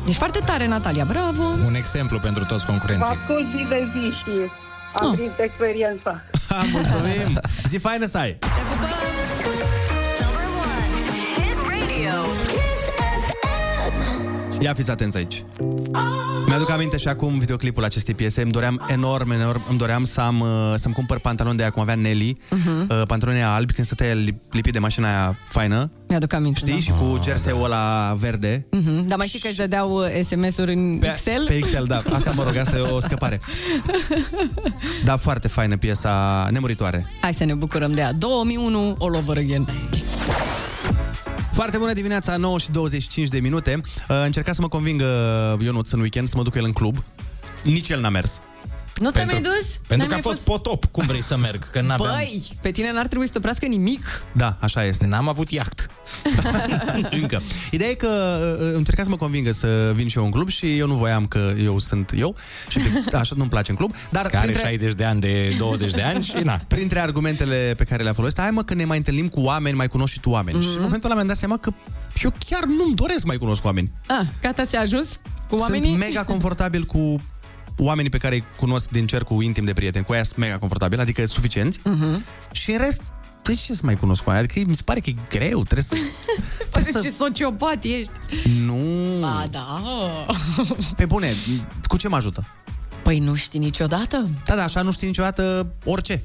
Ești foarte tare, Natalia, bravo! Un exemplu pentru toți Vă concurenții. ascult zi de zi și am Ah. prins experiența. Ha, [laughs] mulțumim! Zi faină să ai! Hit radio. Ia fiți atenți aici. Mi-aduc aminte și acum videoclipul acestei piese. Îmi doream enorm, enorm, îmi doream să am, uh, să-mi cumpăr pantaloni de aia cum avea Nelly, Mhm. uh, pantaloni aia albi când stătea el lipit de mașina aia faină. Mi-aduc aminte, Știi? da. Și cu jersey-ul ăla verde. Mhm. Dar mai știi că își dădeau uh, SMS-uri în Excel? Pe Excel, da. Asta mă rog, asta e o scăpare. [laughs] Da, foarte faină piesa, nemuritoare. Hai să ne bucurăm de ea. 2001, all over again. Foarte bună dimineața, 9 și 25 de minute. Uh, Încerca să mă convingă Ionuț în weekend să mă duc cu el în club. Nici el n-a mers. Nu te-ai mai dus? Pentru N-ai că a mai fost potop. Cum vrei să merg? Că n-aveam... Băi, pe tine n-ar trebui să te oprească nimic. Da, așa este. N-am avut iaht. [laughs] Încă. Ideea e că uh, încerca să mă convingă să vin și eu în club și eu nu voiam că eu sunt eu și de, [laughs] așa nu-mi place în club. Dar Care 60 de ani de 20 de ani și na. Printre argumentele pe care le-a folosit, hai mă că ne mai întâlnim cu oameni, mai cunosc și tu oameni. Mhm. Și în momentul ăla mi-am dat seama că eu chiar nu-mi doresc să mai cunosc cu oameni. Ah, gata, ți-a ajuns cu oamenii? Sunt mega confortabil cu oamenii pe care îi cunosc din cercul intim de prieteni. Cu aia sunt mega confortabil, adică suficienți. Mhm. Și în rest, de ce să mai cunosc cu oameni? Adică mi se pare că e greu, trebuie să... [laughs] Păi ce sociopat ești. Nu. Ba da. [laughs] Pe bune, cu ce mă ajută? Păi nu știi niciodată. Da, da, așa nu știi niciodată orice.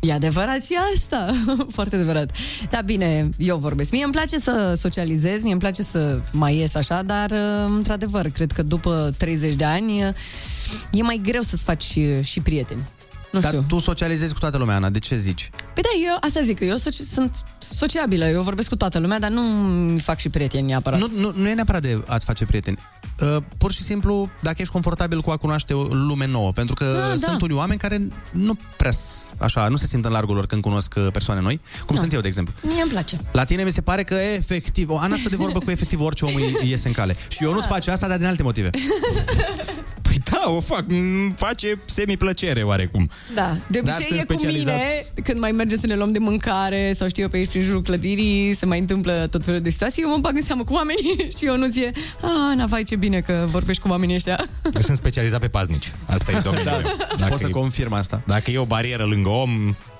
E adevărat și asta. [laughs] Foarte adevărat. Da, bine, eu vorbesc. Mie îmi place să socializez, mie îmi place să mai ies așa, dar, într-adevăr, cred că după 30 de ani e mai greu să-ți faci și, și prieteni. Nu Dar știu. tu socializezi cu toată lumea, Ana, de ce zici? Păi da, eu asta zic, că eu soci- sunt sociabilă, eu vorbesc cu toată lumea, dar nu mi fac și prieteni neapărat. Nu, nu, nu e neapărat de a-ți face prieteni. Uh, pur și simplu, dacă ești confortabil cu a cunoaște o lume nouă, pentru că Da, da. sunt unii oameni care nu prea, s- așa, nu se simt în largul lor când cunosc uh, persoane noi, cum Da. sunt eu, de exemplu. Mie îmi place. La tine mi se pare că efectiv, o Ana stă de vorbă cu efectiv orice om îi [laughs] iese în cale. Și eu nu-ți face asta, dar din alte motive. [laughs] Păi da, o fac. Îmi face semi-plăcere oarecum. Da, de Dar obicei sunt e cu mine specializat. când mai merge să ne luăm de mâncare sau știu eu pe aici prin jurul clădirii, se mai întâmplă tot felul de situații, eu mă bag în seamă cu oamenii [laughs] și eu nu ție, a, na, vai ce bine că vorbești cu oamenii ăștia. Eu sunt specializat pe paznici. Asta e [laughs] domeniul Da, meu. pot să e- confirm asta. Dacă e o barieră lângă om, s-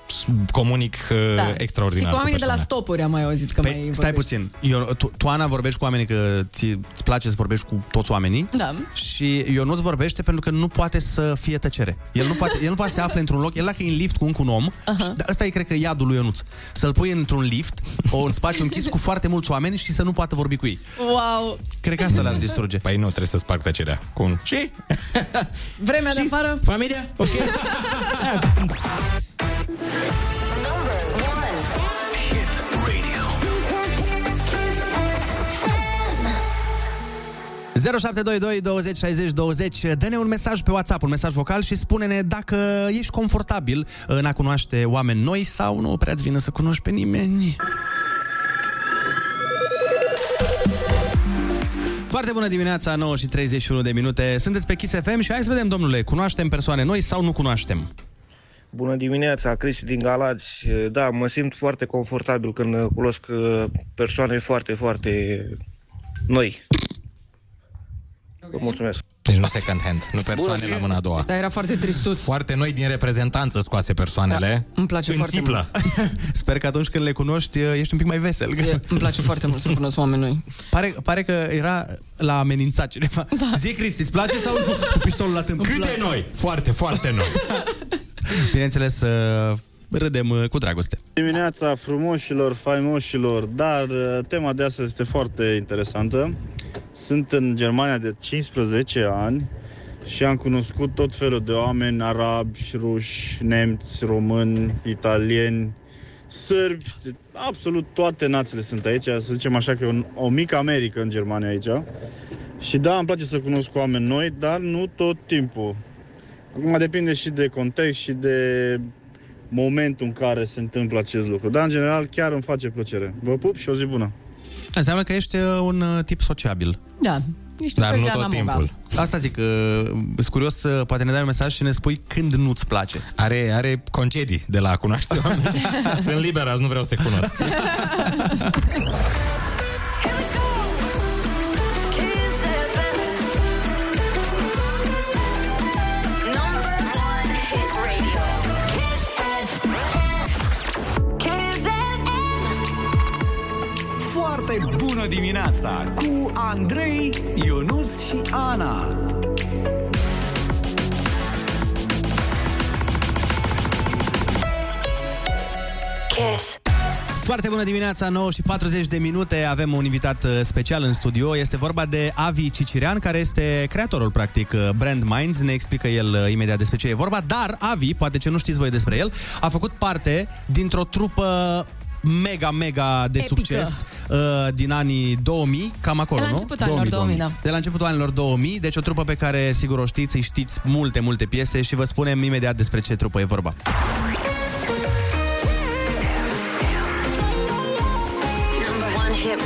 comunic Da. da. extraordinar și cu oamenii de la persoane. stopuri am mai auzit că Păi, mai stai vorbești. puțin. Eu, tu, tu, Ana, vorbești cu oamenii că ți, îți place să vorbești cu toți oamenii. Da. Și eu nu-ți vorbește pentru că nu poate să fie tăcere. El nu poate, el nu poate să se afle într-un loc, el dacă e în lift cu încă un om, uh-huh. și, dar ăsta e, cred că, iadul lui Ionuț. Să-l pui într-un lift, o, un spațiu închis cu foarte mulți oameni și să nu poată vorbi cu ei. Wow, Cred că asta l-ar distruge. Păi nu, trebuie să sparg tăcerea. Cu un... Și? vremea de afară. Familia? Ok. [laughs] 0722 20 60 20 Dă-ne un mesaj pe WhatsApp, un mesaj vocal și spune-ne dacă ești confortabil în a cunoaște oameni noi sau nu prea-ți vine să cunoști pe nimeni. Foarte bună dimineața, 9 și 31 de minute. Sunteți pe Kiss FM și hai să vedem, domnule, cunoaștem persoane noi sau nu cunoaștem? Bună dimineața, Cristi din Galați. Da, mă simt foarte confortabil când cunosc uh, persoane foarte, foarte noi. Vă mulțumesc. Deci nu second hand, nu persoane la mâna a doua. Dar era foarte tristus. Foarte noi din reprezentanță scoase persoanele. Îmi place în foarte țiplă. [laughs] Sper că atunci când le cunoști, ești un pic mai vesel. E, îmi place foarte mult să cunosc oameni noi. Pare, pare că era la amenințat cineva. Da. Zi, Cristi, îți place sau nu? Cu pistolul la tâmp. Cât de noi? Foarte, foarte noi. [laughs] Bineînțeles, uh, râdem uh, cu dragoste. Dimineața frumoșilor, faimoșilor, dar uh, tema de astăzi este foarte interesantă. Sunt în Germania de 15 ani și am cunoscut tot felul de oameni, arabi, ruși, nemți, români, italieni, sârbi, de- absolut toate națiile sunt aici, să zicem așa că e un, o mică Americă în Germania aici. Și da, îmi place să cunosc oameni noi, dar nu tot timpul. Acum depinde și de context și de momentul în care se întâmplă acest lucru. Dar, în general, chiar îmi face plăcere. Vă pup și o zi bună! Înseamnă că ești uh, un uh, tip sociabil. Da, ești un fel de Ana Moga. Asta zic, uh, sunt curios, uh, poate ne dai un mesaj și ne spui când nu-ți place. Are, are concedii de la a cunoaște oameni. [laughs] Sunt liber azi, nu vreau să te cunosc. [laughs] bună dimineața cu Andrei, Ionus și Ana. Kiss. Foarte bună dimineața, 9 și 40 de minute. Avem un invitat uh, special în studio. Este vorba de Avi Cicirean, care este creatorul, practic, uh, Brand Minds. Ne explică el uh, imediat despre ce e vorba. Dar Avi, poate ce nu știți voi despre el, a făcut parte dintr-o trupă mega, mega de Epică. succes uh, din anii 2000, cam acolo, De la nu? începutul anilor 2000, da. De la începutul anilor 2000, deci o trupă pe care sigur o știți, îi știți multe, multe piese și vă spunem imediat despre ce trupă e vorba. Number one hit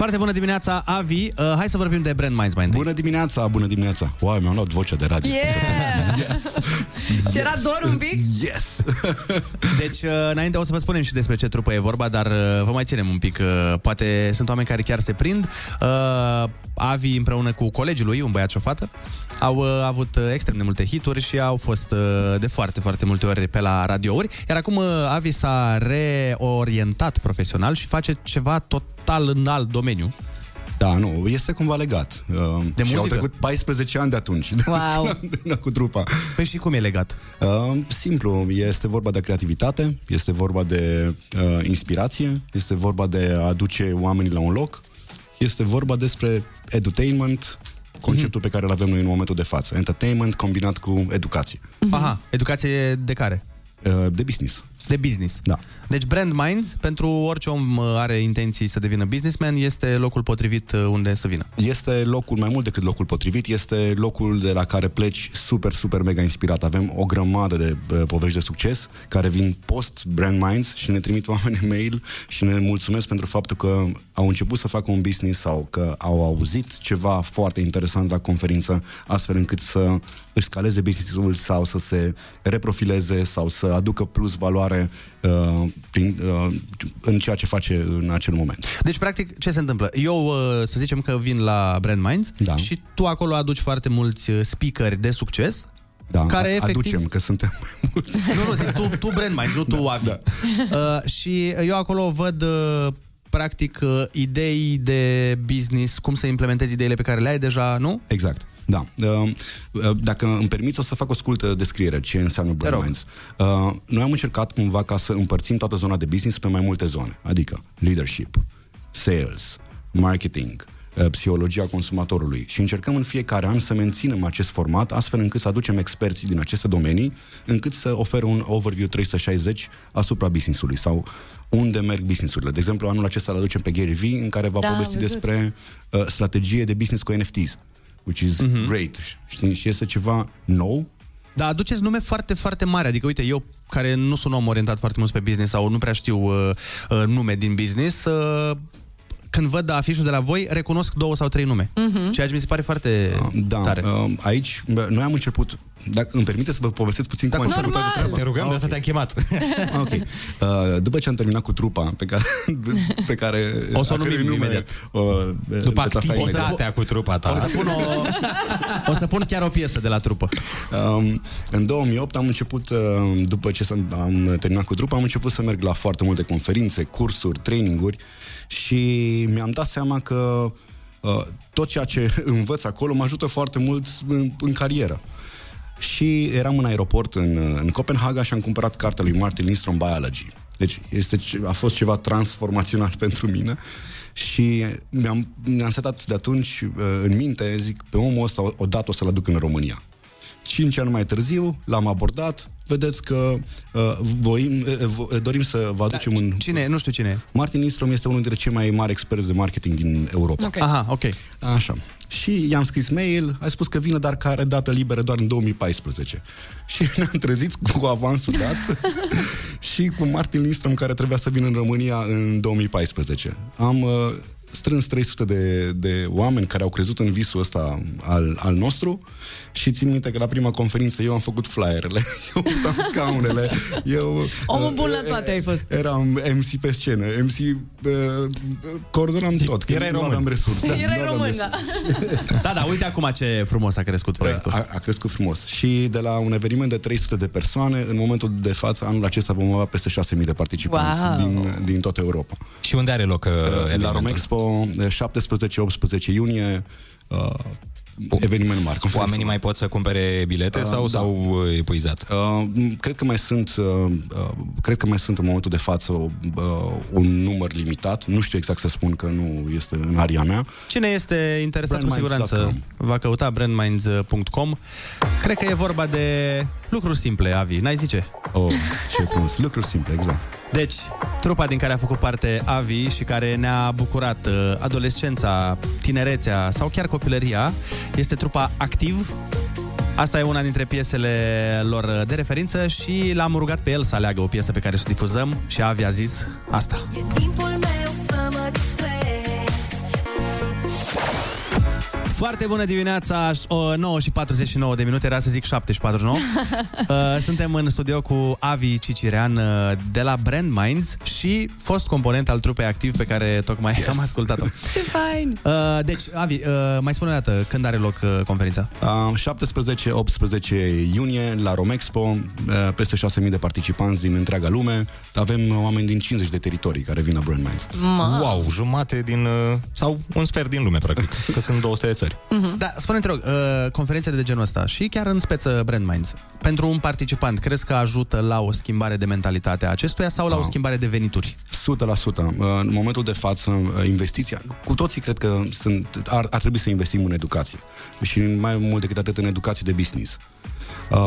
Foarte bună dimineața, Avi. Uh, hai să vorbim de Brand Minds mai întâi. Bună dimineața, bună dimineața. Wow, mi-am luat vocea de radio. Yeah! Yes. Ți era dor un pic? Yes! Deci, uh, înainte o să vă spunem și despre ce trupă e vorba, dar uh, vă mai ținem un pic. uh, Poate sunt oameni care chiar se prind. Uh, Avi împreună cu colegii lui, un băiat și o fată, au uh, avut uh, extrem de multe hituri și au fost uh, de foarte, foarte multe ori pe la radiouri. Iar acum uh, Avi s-a reorientat profesional și face ceva total în alt domeniu. Da, nu, este cumva legat. Uh, De și au muzică? trecut 14 ani de atunci. [laughs] Wow. de, cu trupa. Păi și cum e legat? Uh, simplu, este vorba de creativitate, este vorba de uh, inspirație, este vorba de a aduce oamenii la un loc, este vorba despre edutainment, conceptul pe care îl avem noi în momentul de față. Entertainment combinat cu educație. Aha, educație de care? Uh, de business. De business. Da. Deci Brand Minds, pentru orice om uh, are intenții să devină businessman, este locul potrivit uh, unde să vină. Este locul, mai mult decât locul potrivit, este locul de la care pleci super, super mega inspirat. Avem o grămadă de uh, povești de succes care vin post Brand Minds și ne trimit oameni mail și ne mulțumesc pentru faptul că au început să facă un business sau că au auzit ceva foarte interesant la conferință, astfel încât să își scaleze business-ul sau să se reprofileze sau să aducă plus valoare uh, prin, uh, în ceea ce face în acel moment. Deci, practic, ce se întâmplă? Eu, uh, să zicem că vin la Brand Minds Da. și tu acolo aduci foarte mulți uh, speakeri de succes Da, care a- efectiv... aducem, că suntem mai mulți. [laughs] Nu, nu, zic, tu, tu Brand Minds, nu tu Avi. da. Uh, și eu acolo văd uh, practic uh, idei de business, cum să implementezi ideile pe care le ai deja, nu? Exact. Da. Uh, uh, Dacă îmi permiți, o să fac o scurtă descriere ce înseamnă Brand rog. Minds. Uh, Noi am încercat cumva ca să împărțim toată zona de business pe mai multe zone, adică leadership, sales, marketing, uh, psihologia consumatorului și încercăm în fiecare an să menținem acest format astfel încât să aducem experții din aceste domenii încât să ofere un overview 360 asupra business-ului sau unde merg business-urile. De exemplu, anul acesta îl aducem pe Gary Vee în care va Da, am povesti văzut. despre uh, strategie de business cu NFTs which is Mhm. mm-hmm. great. Știi? Și este ceva nou. Dar aduceți nume foarte, foarte mari. Adică, uite, eu care nu sunt om orientat foarte mult pe business sau nu prea știu uh, uh, nume din business, uh, când văd afișul de la voi, recunosc două sau trei nume. Mhm. Ceea ce mi se pare foarte Da, tare. uh, aici bă, noi am început dacă îmi permite să vă povestesc puțin cum a început toată Normal. treaba. Te rugăm, de asta te-am chemat. Ah, [laughs] ok. Uh, după ce am terminat cu trupa pe care, [laughs] pe care O să o a cărui numim nume, imediat. uh, După veți afla imediat. activitatea cu trupa ta. O să pun, o, o să pun chiar o piesă de la trupă. Um, în 2008 am început, uh, după ce s- am terminat cu trupa, am început să merg la foarte multe conferințe, cursuri, traininguri și mi-am dat seama că uh, tot ceea ce [laughs] învăț acolo mă ajută foarte mult în, în carieră. Și eram în aeroport în, în Copenhaga și am cumpărat cartea lui Martin Lindstrom Biology. Deci este, ce- a fost ceva transformațional [laughs] pentru mine și mi-am, mi-am setat de atunci uh, în minte, zic, pe omul ăsta odată o să-l aduc în România. Cinci ani mai târziu l-am abordat, vedeți că uh, voim, uh, vo- dorim să vă aducem un... Cine e? Nu știu cine e. Martin Lindstrom este unul dintre cei mai mari experți de marketing din Europa. Ok. Aha, ok. Așa. Și i-am scris mail, a spus că vine, dar că are dată liberă doar în 2014. [laughs] Și ne-am trezit cu avansul dat [laughs] și cu Martin Lindstrom care trebuia să vină în România în 2014. Am uh, strâns 300 de, de oameni care au crezut în visul ăsta al, al nostru și țin minte că la prima conferință eu am făcut flyerele. [laughs] Eu purtam scaunele. Eu, Omul bun la uh, toate ai fost. Eram MC pe scenă, MC uh, coordonam tot. că Erai nu român. aveam resurse. Erai Nu aveam român, resurse. da. [laughs] Da, da, uite acum ce frumos a crescut proiectul. A, a crescut frumos. Și de la un eveniment de 300 de persoane, în momentul de față, anul acesta vom avea peste 6.000 de participanți Wow. din, din toată Europa. Și unde are loc uh, La evenimentul? Romexpo, 17-18 iunie, uh, eveniment mare. conferință Oamenii mai pot să cumpere bilete Uh, sau da. s-au uh, epuizat? Uh, cred că mai sunt uh, uh, cred că mai sunt în momentul de față uh, un număr limitat. Nu știu exact să spun că nu este în aria mea. Cine este interesat cu Brandminds.com. siguranță va căuta brandminds.com. Cred că e vorba de lucruri simple, Avi, n-ai zice? Oh, ce frumos. Lucruri simple, exact. Deci, trupa din care a făcut parte Avi și care ne-a bucurat uh, adolescența, tinerețea sau chiar copilăria este trupa Activ. Asta e una dintre piesele lor de referință și l-am rugat pe el să aleagă o piesă pe care să o difuzăm și Avi a zis asta. Timpul Foarte bună dimineața, o, 9 și 49 de minute, era să zic 7 și 49. [laughs] Uh, Suntem în studio cu Avi Cicirean uh, de la Brand Minds și fost component al trupei activ pe care tocmai yes. am ascultat-o. [laughs] Ce fain! Uh, Deci, Avi, uh, mai spune o dată, când are loc uh, conferința? Uh, 17-18 iunie la Romexpo, uh, peste 6.000 de participanți din întreaga lume. Avem uh, oameni din 50 de teritorii care vin la Brand Minds. Wow, jumate din... uh, sau un sfert din lume, practic, că sunt 200 de țări. Mhm. Da, spune-te rog, uh, conferințele de genul ăsta și chiar în speță Brand Minds, pentru un participant, crezi că ajută la o schimbare de mentalitate a acestuia sau la o schimbare de venituri? 100%. Uh, În momentul de față, uh, investiția, cu toții cred că sunt, ar, ar trebui să investim în educație. Și mai mult decât atât în educație de business. Uh,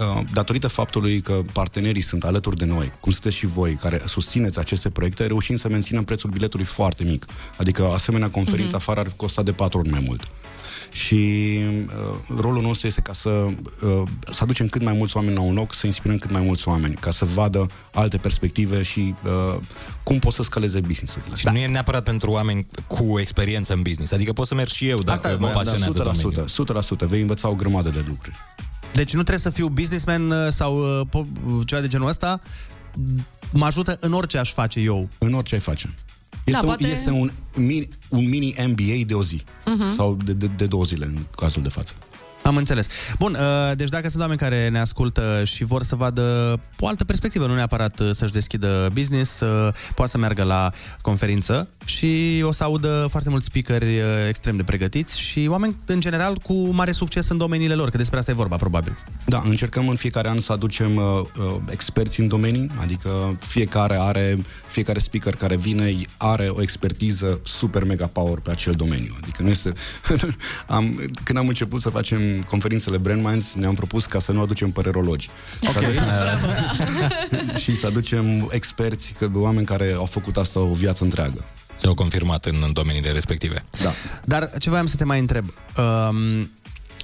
uh, datorită faptului că partenerii sunt alături de noi, cum sunteți și voi, care susțineți aceste proiecte, reușim să menținem prețul biletului foarte mic. Adică asemenea conferință Mhm. afară ar costa de patru ori mai mult. Și uh, rolul nostru este ca să, uh, să aducem cât mai mulți oameni la un loc, să inspirăm cât mai mulți oameni, ca să vadă alte perspective și uh, cum pot să scaleze business-urile. Și nu e neapărat pentru oameni cu experiență în business. Adică pot să merg și eu dacă mă voiam, pasionează da, domeniul. 100%, 100%, vei învăța o grămadă de lucruri. Deci nu trebuie să fiu businessman uh, sau uh, po- ceva de genul ăsta. Mă ajută în orice aș face eu. În orice ai face. Este, Da, un, poate- este un, mini, un mini MBA de o zi. Mhm. Sau de, de, de două zile, în cazul de față. Am înțeles. Bun, uh, deci dacă sunt oameni care ne ascultă și vor să vadă o altă perspectivă, nu neapărat uh, să-și deschidă business, uh, poate să meargă la conferință și o să audă foarte mulți speakeri uh, extrem de pregătiți și oameni, în general, cu mare succes în domeniile lor, că despre asta e vorba, probabil. Da, încercăm în fiecare an să aducem uh, uh, experți în domenii, adică fiecare are, fiecare speaker care vine are o expertiză super mega power pe acel domeniu. Adică nu este... [laughs] am, când am început să facem conferințele Brand Minds, ne-am propus ca să nu aducem părerologi. Ok. [laughs] [laughs] și să aducem experți, că, oameni care au făcut asta o viață întreagă. Și au confirmat în, în domeniile respective. Da. Dar ce voiam să te mai întreb? Um,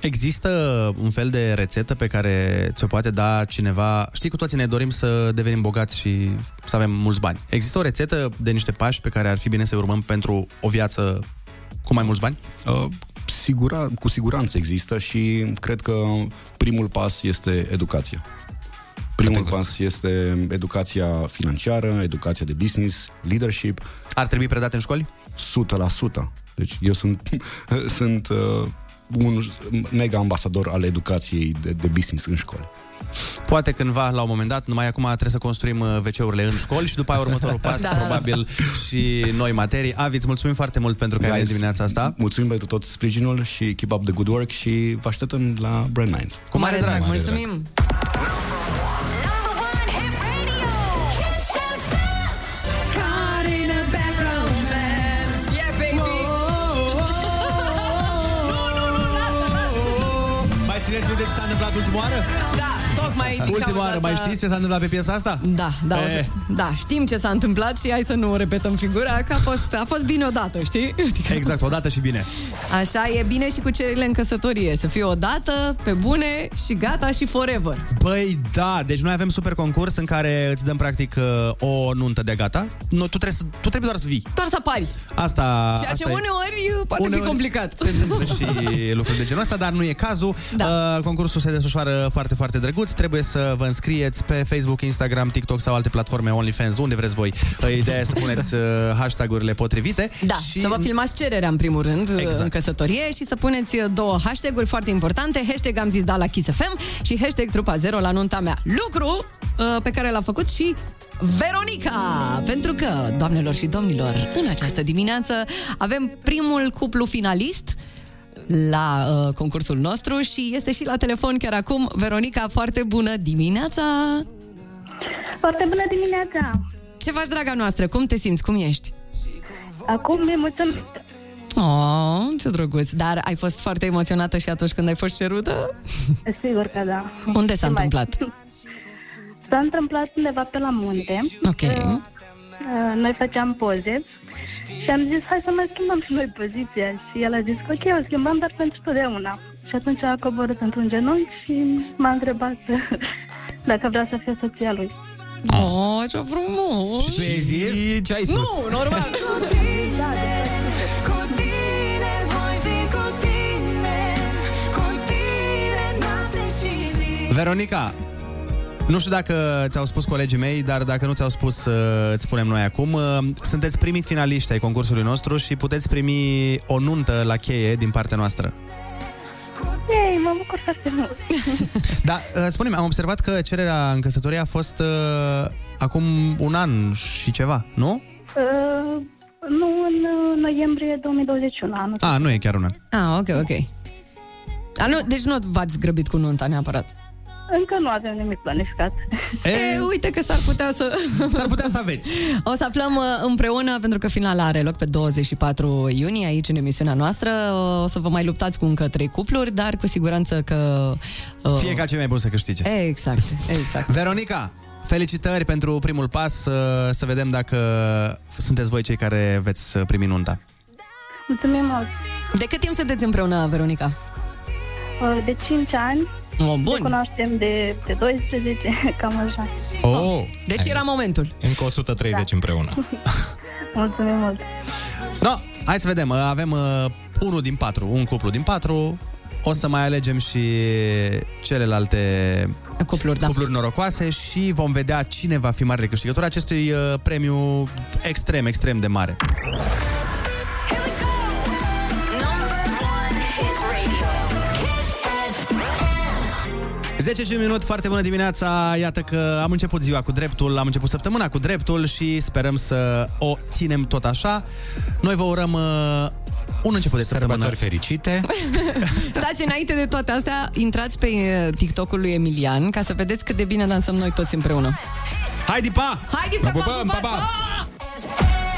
există un fel de rețetă pe care ți-o poate da cineva? Știi, cu toții ne dorim să devenim bogați și să avem mulți bani. Există o rețetă de niște pași pe care ar fi bine să urmăm pentru o viață cu mai mulți bani? Uh, sigura, cu siguranță există și cred că primul pas este educația. Primul pas este educația financiară, educația de business, leadership. Ar trebui predate în școli? 100%. Deci eu sunt, [laughs] sunt uh, un mega ambasador al educației de, de business în școli. Poate cândva, la un moment dat, numai acum trebuie să construim uh, WC-urile în școli și după aia următorul pas, Da, da, da, da. probabil, și noi materii. Avi, îți mulțumim foarte mult pentru că ai venit dimineața asta. Mulțumim pentru tot sprijinul și keep up the good work și vă așteptăm la Brand Minds. Cu mare drag. Mulțumim! Mai țineți minte ce s-a întâmplat ultima oară? Da, tocmai din Ultima cauza oară, mai asta- știți ce s-a întâmplat pe piesa asta? Da, da, o să, Eh. da, știm ce s-a întâmplat și hai să nu repetăm figura, că a fost, a fost bine odată, știi? [laughs] Exact, odată și bine. Așa e bine și cu cererile în căsătorie, să fie odată, pe bune și gata și forever. Băi, da, deci noi avem super concurs în care îți dăm practic uh, o nuntă de gata. Nu, tu, trebuie să, tu trebuie doar să vii. Doar să apari. Asta, Ceea ce asta e. uneori poate Uneori fi complicat. Se întâmplă și lucruri de genul ăsta, dar nu e cazul. Da. Uh, concursul se desfășoară foarte, foarte drăguț. Trebuie să vă înscrieți pe Facebook, Instagram, TikTok sau alte platforme OnlyFans, unde vreți voi. Ideea e să puneți uh, hashtagurile potrivite. Da, și... să vă filmați cererea în primul rând exact. în căsătorie și să puneți două hashtag-uri foarte importante. Hashtag am zis da la Kiss FM și hashtag trupa 0 la nunta mea. Lucru uh, pe care l-a făcut și Veronica! Pentru că, doamnelor și domnilor, în această dimineață avem primul cuplu finalist la uh, concursul nostru și este și la telefon chiar acum. Veronica, foarte bună dimineața! Foarte bună dimineața! Ce faci, draga noastră? Cum te simți? Cum ești? Acum mi mulțumesc. Oh, ce drăguț! Dar ai fost foarte emoționată și atunci când ai fost cerută? Sigur că da. Unde s-a întâmplat? S-a întâmplat undeva pe la munte. Ok. Uh, Noi făceam poze și am zis, hai să mai schimbăm și noi poziția. Și el a zis, ok, o schimbăm, dar pentru totdeauna. Și atunci a coborât într-un genunchi și m-a întrebat [laughs] dacă vrea să fie soția lui. Oh, ce frumos! Și tu ai zis? Ce ai spus? Nu, normal! [laughs] Veronica, nu știu dacă ți-au spus colegii mei, dar dacă nu ți-au spus, uh, îți spunem noi acum. Uh, Sunteți primii finaliști ai concursului nostru și puteți primi o nuntă la cheie din partea noastră. Ei, mă bucur foarte mult. [laughs] Da, uh, spune-mi, am observat că cererea în căsătorie a fost uh, acum un an și ceva, nu? Uh, nu, în uh, noiembrie 2021, anul. A, nu e chiar un an. Ah, ok, ok. A, nu, deci nu v-ați grăbit cu nunta neapărat. Încă nu avem nimic planificat. E, uite că s-ar putea să... S-ar putea să aveți. O să aflăm uh, împreună, pentru că finala are loc pe 24 iunie, aici în emisiunea noastră. O să vă mai luptați cu încă trei cupluri, dar cu siguranță că... uh, Fie ca cei mai buni să câștige. Exact, exact. [laughs] Veronica, felicitări pentru primul pas. Să, să vedem dacă sunteți voi cei care veți primi nunta. Mulțumim mult. De cât timp sunteți împreună, Veronica? Uh, De 5 ani. Oh, bun. Ne cunoaștem de, de 12, [laughs] cam așa. Oh. Deci era momentul. Încă 130 împreună. [laughs] Mulțumim mult. No, hai să vedem. Avem uh, unul din patru, un cuplu din patru. O să mai alegem și celelalte cupluri, da. cupluri norocoase și vom vedea cine va fi marele câștigător acestui uh, premiu extrem, extrem de mare. 10 și un minut, foarte bună dimineața Iată că am început ziua cu dreptul Am început săptămâna cu dreptul Și sperăm să o ținem tot așa Noi vă urăm uh, un început de săptămână Sărbători fericite [laughs] Stați înainte de toate astea, intrați pe uh, TikTok-ul lui Emilian ca să vedeți cât de bine dansăm noi toți împreună. Hai, pa! Hai, Vă pupăm, pa, pa!